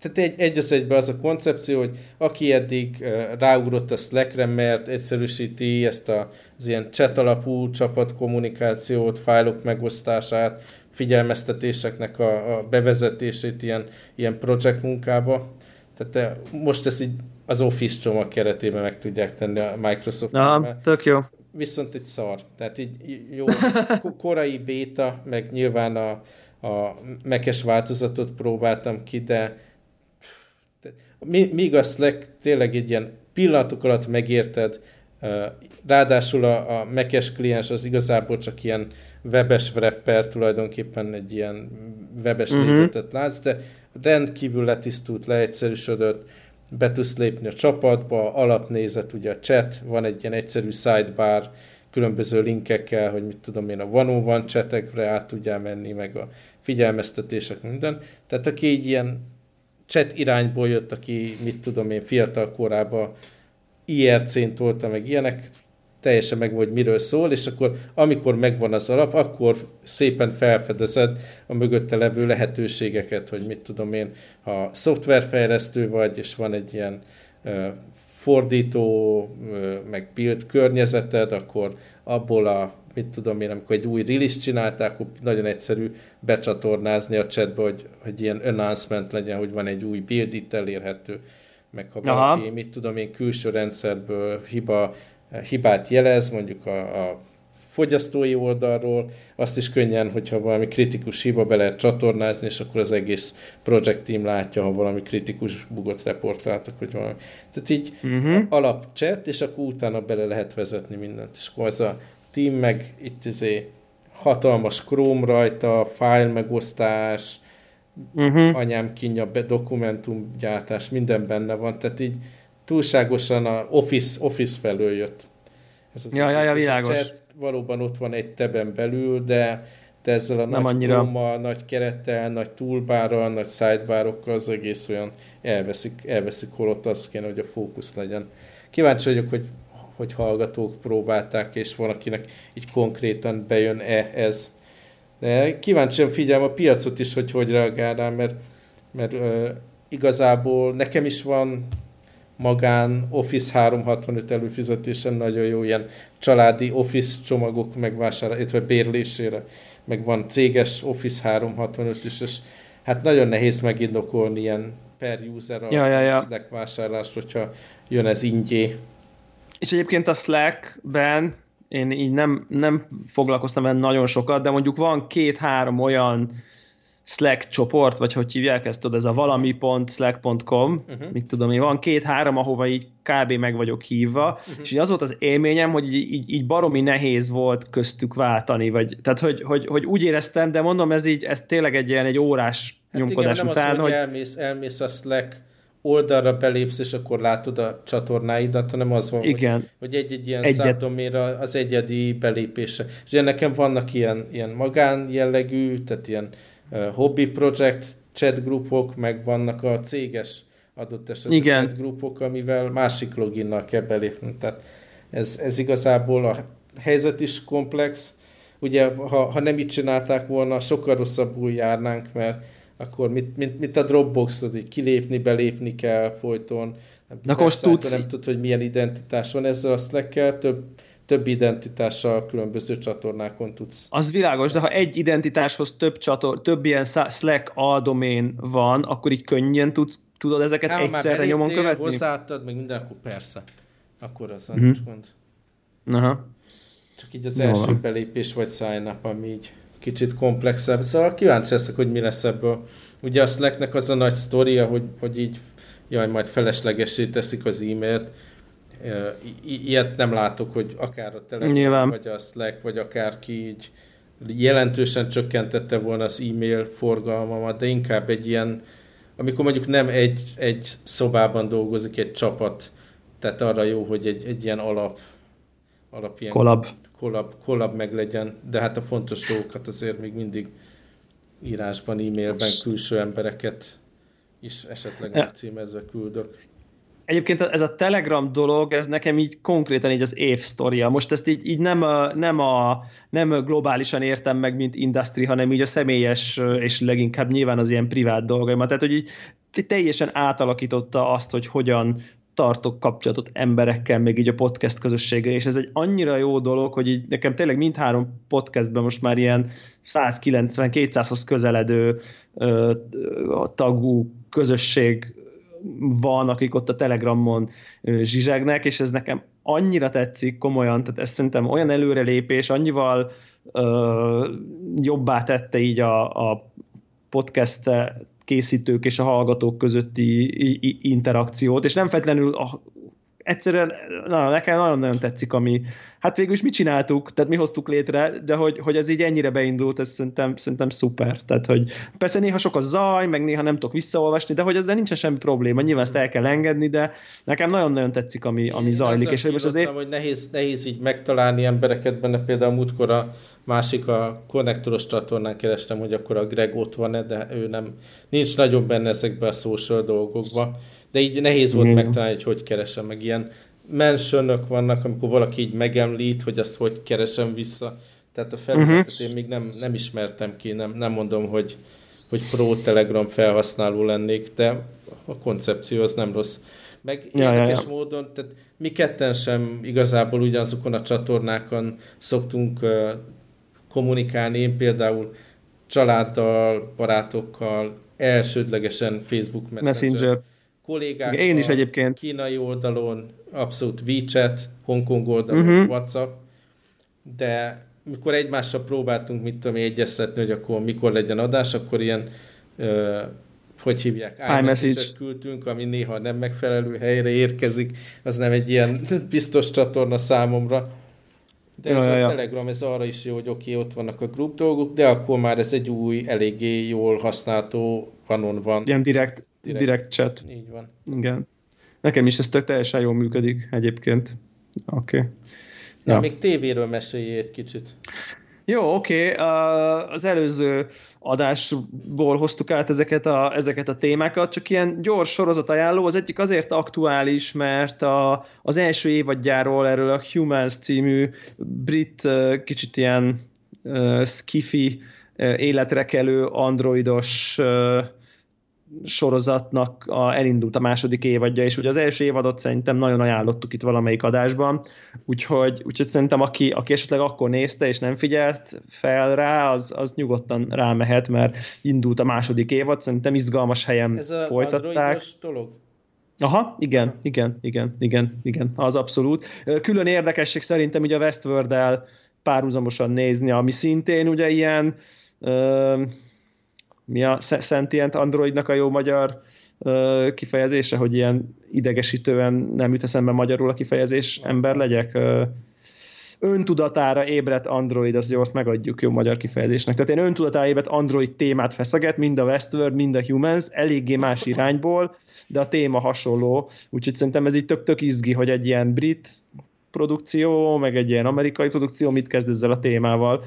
tehát egy, egy az egyben az a koncepció, hogy aki eddig uh, ráugrott a Slackre, mert egyszerűsíti ezt a, az ilyen chat alapú csapatkommunikációt, fájlok megosztását, figyelmeztetéseknek a, a bevezetését ilyen, ilyen projekt munkába. Tehát most ezt így az Office csomag keretében meg tudják tenni a Microsoft. Aha, tök jó. Viszont egy szar. Tehát így jó, korai béta, meg nyilván a, a mekes változatot próbáltam ki, de míg a Slack tényleg egy ilyen pillanatok alatt megérted, ráadásul a, a Mac-es kliens az igazából csak ilyen webes wrapper, tulajdonképpen egy ilyen webes uh-huh. nézetet látsz, de rendkívül letisztult, leegyszerűsödött, be tudsz lépni a csapatba, alapnézet, ugye a chat, van egy ilyen egyszerű sidebar, különböző linkekkel, hogy mit tudom én, a van van csetekre át tudjál menni, meg a figyelmeztetések, minden. Tehát aki így ilyen chat irányból jött, aki, mit tudom én, fiatal korában IRC-n tolta meg ilyenek, teljesen meg hogy miről szól, és akkor amikor megvan az alap, akkor szépen felfedezed a mögötte levő lehetőségeket, hogy mit tudom én, ha szoftverfejlesztő vagy, és van egy ilyen fordító, meg build környezeted, akkor abból a mit tudom én, amikor egy új release csinálták, akkor nagyon egyszerű becsatornázni a chatbe, hogy, hogy ilyen announcement legyen, hogy van egy új build itt elérhető, meg ha valaki, Aha. mit tudom én, külső rendszerből hiba, hibát jelez, mondjuk a, a fogyasztói oldalról, azt is könnyen, hogyha valami kritikus hiba be lehet csatornázni, és akkor az egész project team látja, ha valami kritikus bugot reportáltak, hogy valami. Tehát így uh-huh. alap chat, és akkor utána bele lehet vezetni mindent. És akkor ez a Steam, meg itt izé hatalmas Chrome rajta, file megosztás, uh-huh. anyám be, dokumentumgyártás, minden benne van, tehát így túlságosan a Office, Office felől jött. Ez az ja, ja, ja, világos. Chat valóban ott van egy teben belül, de, de ezzel a Nem nagy annyira. Koma, nagy kerettel, nagy toolbarral, nagy sidebarokkal az egész olyan elveszik, elveszik holott az kéne, hogy a fókusz legyen. Kíváncsi vagyok, hogy, hogy hallgatók próbálták, és van, akinek így konkrétan bejön-e ez. De kíváncsian figyelem a piacot is, hogy hogy reagál rá, mert, mert uh, igazából nekem is van magán Office 365 előfizetésen nagyon jó ilyen családi Office csomagok megvásárlása, illetve bérlésére, meg van céges Office 365 is, és hát nagyon nehéz megindokolni ilyen per user a ja, ja, ja. Slack vásárlást, hogyha jön ez ingyé. És egyébként a Slack-ben én így nem, nem foglalkoztam vele nagyon sokat, de mondjuk van két-három olyan Slack csoport, vagy hogy hívják ezt, tudod, ez a valami.slack.com, uh-huh. mit tudom én, van két-három, ahova így kb. meg vagyok hívva, uh-huh. és az volt az élményem, hogy így, így, baromi nehéz volt köztük váltani, vagy, tehát hogy, hogy, hogy úgy éreztem, de mondom, ez így, ez tényleg egy ilyen egy órás hát nyomkodás igen, után. Nem az, hogy, hogy elmész, elmész a Slack oldalra belépsz, és akkor látod a csatornáidat, hanem az van, Igen. hogy, hogy egy-egy ilyen Egyet. szabdoméra az egyedi belépése. És ugye nekem vannak ilyen, ilyen magán jellegű, tehát ilyen hobby project chatgrupok, meg vannak a céges adott esetben Igen. chatgrupok, amivel másik loginnal kell belépni. Tehát ez, ez igazából a helyzet is komplex. Ugye, ha, ha nem így csinálták volna, sokkal rosszabbul járnánk, mert akkor mit, mint, mint a Dropbox, hogy kilépni, belépni kell folyton. Na most tudsz... Nem tud, hogy milyen identitás van ezzel a slack több több identitással különböző csatornákon tudsz. Az világos, de ha egy identitáshoz több, csator, több ilyen Slack aldomén van, akkor így könnyen tudsz, tudod ezeket Ám, egyszerre nyomon követni? hozzáadtad, meg minden, akkor persze. Akkor az uh-huh. nincs gond. Aha. Csak így az első van. belépés vagy sign up, ami így kicsit komplexebb. Szóval kíváncsi leszek, hogy mi lesz ebből. Ugye a Slacknek az a nagy sztoria, hogy, hogy így jaj, majd feleslegesé teszik az e-mailt, I- ilyet nem látok, hogy akár a Telegram, Nyilván. vagy a Slack, vagy akárki így jelentősen csökkentette volna az e-mail forgalmamat, de inkább egy ilyen, amikor mondjuk nem egy, egy szobában dolgozik egy csapat, tehát arra jó, hogy egy, egy ilyen alap, alap ilyen kolab. Kolab, kolab meg legyen, de hát a fontos dolgokat azért még mindig írásban, e-mailben külső embereket is esetleg megcímezve küldök. Egyébként ez a Telegram dolog, ez nekem így konkrétan így az év sztoria. Most ezt így, így nem, a, nem, a, nem globálisan értem meg, mint industry, hanem így a személyes, és leginkább nyilván az ilyen privát dolgaimat. Tehát, hogy így teljesen átalakította azt, hogy hogyan tartok kapcsolatot emberekkel, még így a podcast közösséggel, és ez egy annyira jó dolog, hogy így nekem tényleg mindhárom podcastben most már ilyen 190-200-hoz közeledő ö, tagú közösség van, akik ott a Telegramon zsizsegnek, és ez nekem annyira tetszik komolyan, tehát ez szerintem olyan előrelépés, annyival ö, jobbá tette így a, a podcast készítők és a hallgatók közötti interakciót, és nem feltétlenül a, egyszerűen na, nekem nagyon-nagyon tetszik, ami, hát végül is mi csináltuk, tehát mi hoztuk létre, de hogy, hogy ez így ennyire beindult, ez szerintem, szerintem szuper. Tehát, hogy persze néha sok a zaj, meg néha nem tudok visszaolvasni, de hogy ezzel nincsen semmi probléma, nyilván ezt el kell engedni, de nekem nagyon-nagyon tetszik, ami, ami zajlik. És most azért... hogy nehéz, nehéz így megtalálni embereket benne, például múltkor a másik a konnektoros csatornán kerestem, hogy akkor a Greg ott van-e, de ő nem, nincs nagyon benne ezekben a social dolgokban de így nehéz volt mm. megtalálni, hogy hogy keresem, meg ilyen mentionök vannak, amikor valaki így megemlít, hogy azt hogy keresem vissza. Tehát a felületet uh-huh. én még nem, nem ismertem ki, nem, nem mondom, hogy, hogy pro Telegram felhasználó lennék, de a koncepció az nem rossz. Meg ja, érdekes ja, ja. módon, tehát mi ketten sem igazából ugyanazokon a csatornákon szoktunk uh, kommunikálni. Én például családdal, barátokkal, elsődlegesen Facebook Messenger. Messenger kollégák én is egyébként. kínai oldalon, abszolút WeChat, Hongkong oldalon, uh-huh. WhatsApp, de mikor egymással próbáltunk, mit tudom egyeztetni, hogy akkor mikor legyen adás, akkor ilyen uh, hogy hívják, iMessage-et küldtünk, ami néha nem megfelelő helyre érkezik, az nem egy ilyen biztos csatorna számomra. De ez ja, a ja. Telegram, ez arra is jó, hogy oké, okay, ott vannak a grup dolgok, de akkor már ez egy új, eléggé jól használható vanon van. Ilyen direkt, direkt, direkt chat. Így van. Igen. Nekem is ez teljesen jól működik egyébként. Oké. Okay. Ja. Még tévéről mesélj egy kicsit. Jó, oké. Okay. Uh, az előző adásból hoztuk át ezeket a, ezeket a témákat, csak ilyen gyors sorozat ajánló. Az egyik azért aktuális, mert a, az első évadjáról erről a Humans című brit uh, kicsit ilyen uh, skifi uh, életre kelő androidos uh, sorozatnak a, elindult a második évadja, és ugye az első évadot szerintem nagyon ajánlottuk itt valamelyik adásban, úgyhogy, úgyhogy szerintem aki, aki esetleg akkor nézte és nem figyelt fel rá, az, az nyugodtan rámehet, mert indult a második évad, szerintem izgalmas helyen Ez a folytatták. dolog? Aha, igen, igen, igen, igen, igen, az abszolút. Külön érdekesség szerintem ugye a Westworld-el párhuzamosan nézni, ami szintén ugye ilyen mi a Sentient Androidnak a jó magyar kifejezése, hogy ilyen idegesítően nem jut eszembe magyarul a kifejezés, ember legyek. Ö, öntudatára ébredt Android, az jó, azt megadjuk jó magyar kifejezésnek. Tehát én öntudatára ébredt Android témát feszeget, mind a Westworld, mind a Humans, eléggé más irányból, de a téma hasonló, úgyhogy szerintem ez így tök-tök izgi, hogy egy ilyen brit produkció, meg egy ilyen amerikai produkció mit kezd ezzel a témával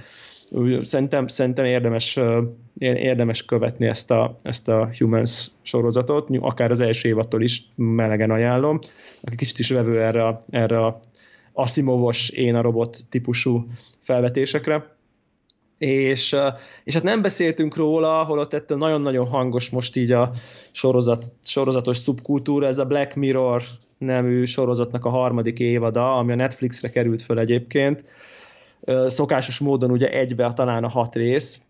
szerintem, szerintem érdemes, érdemes követni ezt a, ezt a Humans sorozatot, akár az első évattól is melegen ajánlom, aki kicsit is vevő erre, erre a Asimovos én a robot típusú felvetésekre. És, és hát nem beszéltünk róla, holott ettől nagyon-nagyon hangos most így a sorozat, sorozatos szubkultúra, ez a Black Mirror nemű sorozatnak a harmadik évada, ami a Netflixre került föl egyébként, szokásos módon ugye egybe talán a hat rész,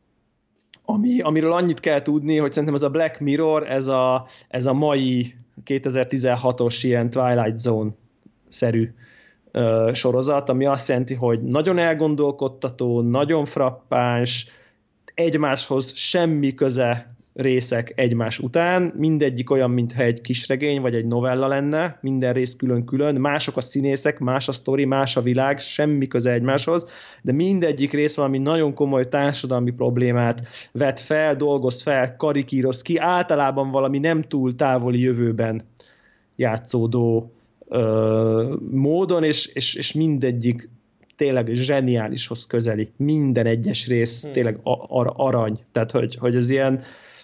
ami, amiről annyit kell tudni, hogy szerintem ez a Black Mirror, ez a, ez a mai 2016-os ilyen Twilight Zone-szerű ö, sorozat, ami azt jelenti, hogy nagyon elgondolkodtató, nagyon frappáns, egymáshoz semmi köze részek egymás után, mindegyik olyan, mintha egy kisregény vagy egy novella lenne, minden rész külön-külön, mások a színészek, más a sztori, más a világ, semmi köze egymáshoz, de mindegyik rész valami nagyon komoly társadalmi problémát vet fel, dolgoz fel, karikíroz ki, általában valami nem túl távoli jövőben játszódó ö, módon, és, és, és mindegyik tényleg zseniálishoz közeli. Minden egyes rész hmm. tényleg arany. Tehát, hogy, hogy ez ilyen,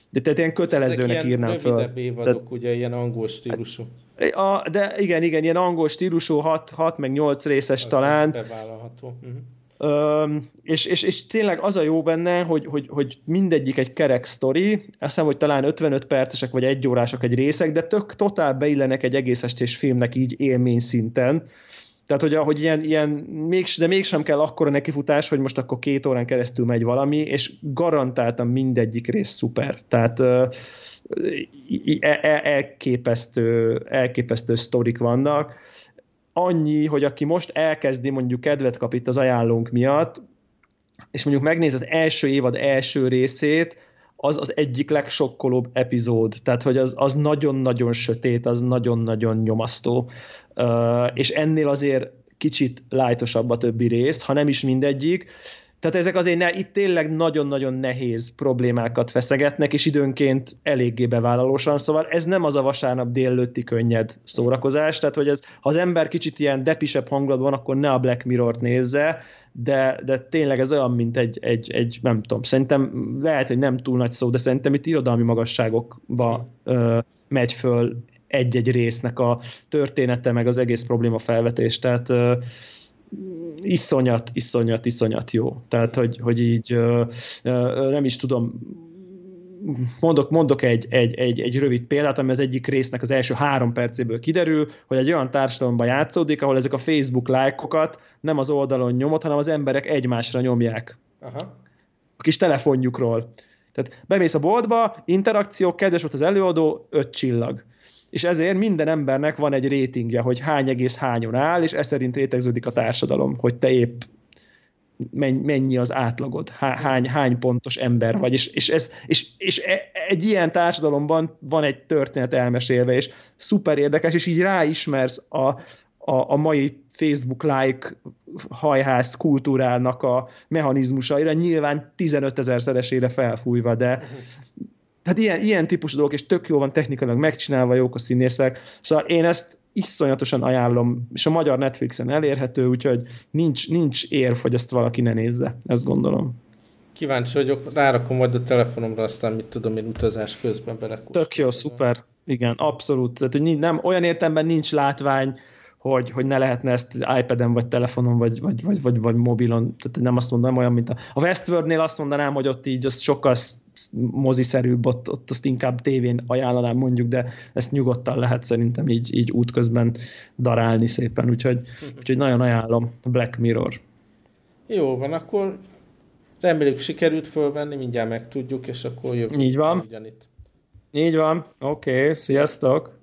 de tehát ilyen kötelezőnek Ezek írnám fel. Rövidebb évadok, tehát, ugye ilyen angol stílusú. A, de igen, igen, ilyen angol stílusú, 6, 6 meg 8 részes az talán. Bevállalható. Uh-huh. Ö, és, és, és tényleg az a jó benne, hogy, hogy, hogy mindegyik egy kerek sztori, azt hiszem, hogy talán 55 percesek vagy egy órások egy részek, de tök totál beillenek egy egész estés filmnek így élmény szinten. Tehát, hogy, hogy ilyen, ilyen még, de mégsem kell akkora nekifutás, hogy most akkor két órán keresztül megy valami, és garantáltan mindegyik rész szuper. Tehát e, e, elképesztő, elképesztő sztorik vannak. Annyi, hogy aki most elkezdi, mondjuk kedvet kap itt az ajánlónk miatt, és mondjuk megnéz az első évad első részét, az az egyik legsokkolóbb epizód. Tehát, hogy az, az nagyon-nagyon sötét, az nagyon-nagyon nyomasztó. És ennél azért kicsit lájtosabb a többi rész, ha nem is mindegyik. Tehát ezek azért ne, itt tényleg nagyon-nagyon nehéz problémákat feszegetnek, és időnként eléggé bevállalósan, szóval ez nem az a vasárnap délőtti könnyed szórakozás, tehát hogy ez, ha az ember kicsit ilyen depisebb hangulatban, akkor ne a Black Mirror-t nézze, de, de tényleg ez olyan, mint egy, egy, egy, nem tudom, szerintem lehet, hogy nem túl nagy szó, de szerintem itt irodalmi magasságokba ö, megy föl egy-egy résznek a története, meg az egész probléma felvetés, tehát ö, iszonyat, iszonyat, iszonyat jó. Tehát, hogy, hogy így ö, ö, nem is tudom, mondok, mondok egy, egy, egy, egy rövid példát, ami az egyik résznek az első három percéből kiderül, hogy egy olyan társadalomban játszódik, ahol ezek a Facebook lájkokat nem az oldalon nyomott, hanem az emberek egymásra nyomják. Aha. A kis telefonjukról. Tehát bemész a boltba, interakció, kedves volt az előadó, öt csillag. És ezért minden embernek van egy rétingje, hogy hány egész hányon áll, és ez szerint rétegződik a társadalom, hogy te épp mennyi az átlagod, hány, hány pontos ember vagy, és, és, ez, és, és e, egy ilyen társadalomban van egy történet elmesélve, és szuper érdekes, és így ráismersz a, a, a mai Facebook like hajház kultúrának a mechanizmusaira, nyilván 15 ezer szeresére felfújva, de tehát ilyen, ilyen típusú dolgok, és tök jó van technikailag megcsinálva, jók a színészek, szóval én ezt iszonyatosan ajánlom, és a magyar Netflixen elérhető, úgyhogy nincs, nincs érv, hogy ezt valaki ne nézze, ezt gondolom. Kíváncsi vagyok, rárakom majd a telefonomra, aztán mit tudom én utazás közben belekóstolom. Tök jó, szuper. Igen, abszolút. Tehát, hogy nem, olyan értemben nincs látvány, hogy, hogy ne lehetne ezt iPad-en, vagy telefonon, vagy, vagy, vagy, vagy, vagy mobilon, tehát nem azt mondom, olyan, mint a, a Westworld-nél azt mondanám, hogy ott így az sokkal moziszerűbb, ott, ott azt inkább tévén ajánlanám mondjuk, de ezt nyugodtan lehet szerintem így, így útközben darálni szépen, úgyhogy, úgyhogy nagyon ajánlom Black Mirror. Jó van, akkor reméljük sikerült fölvenni, mindjárt megtudjuk, és akkor jövünk. Így van. Így van, oké, okay, sziasztok!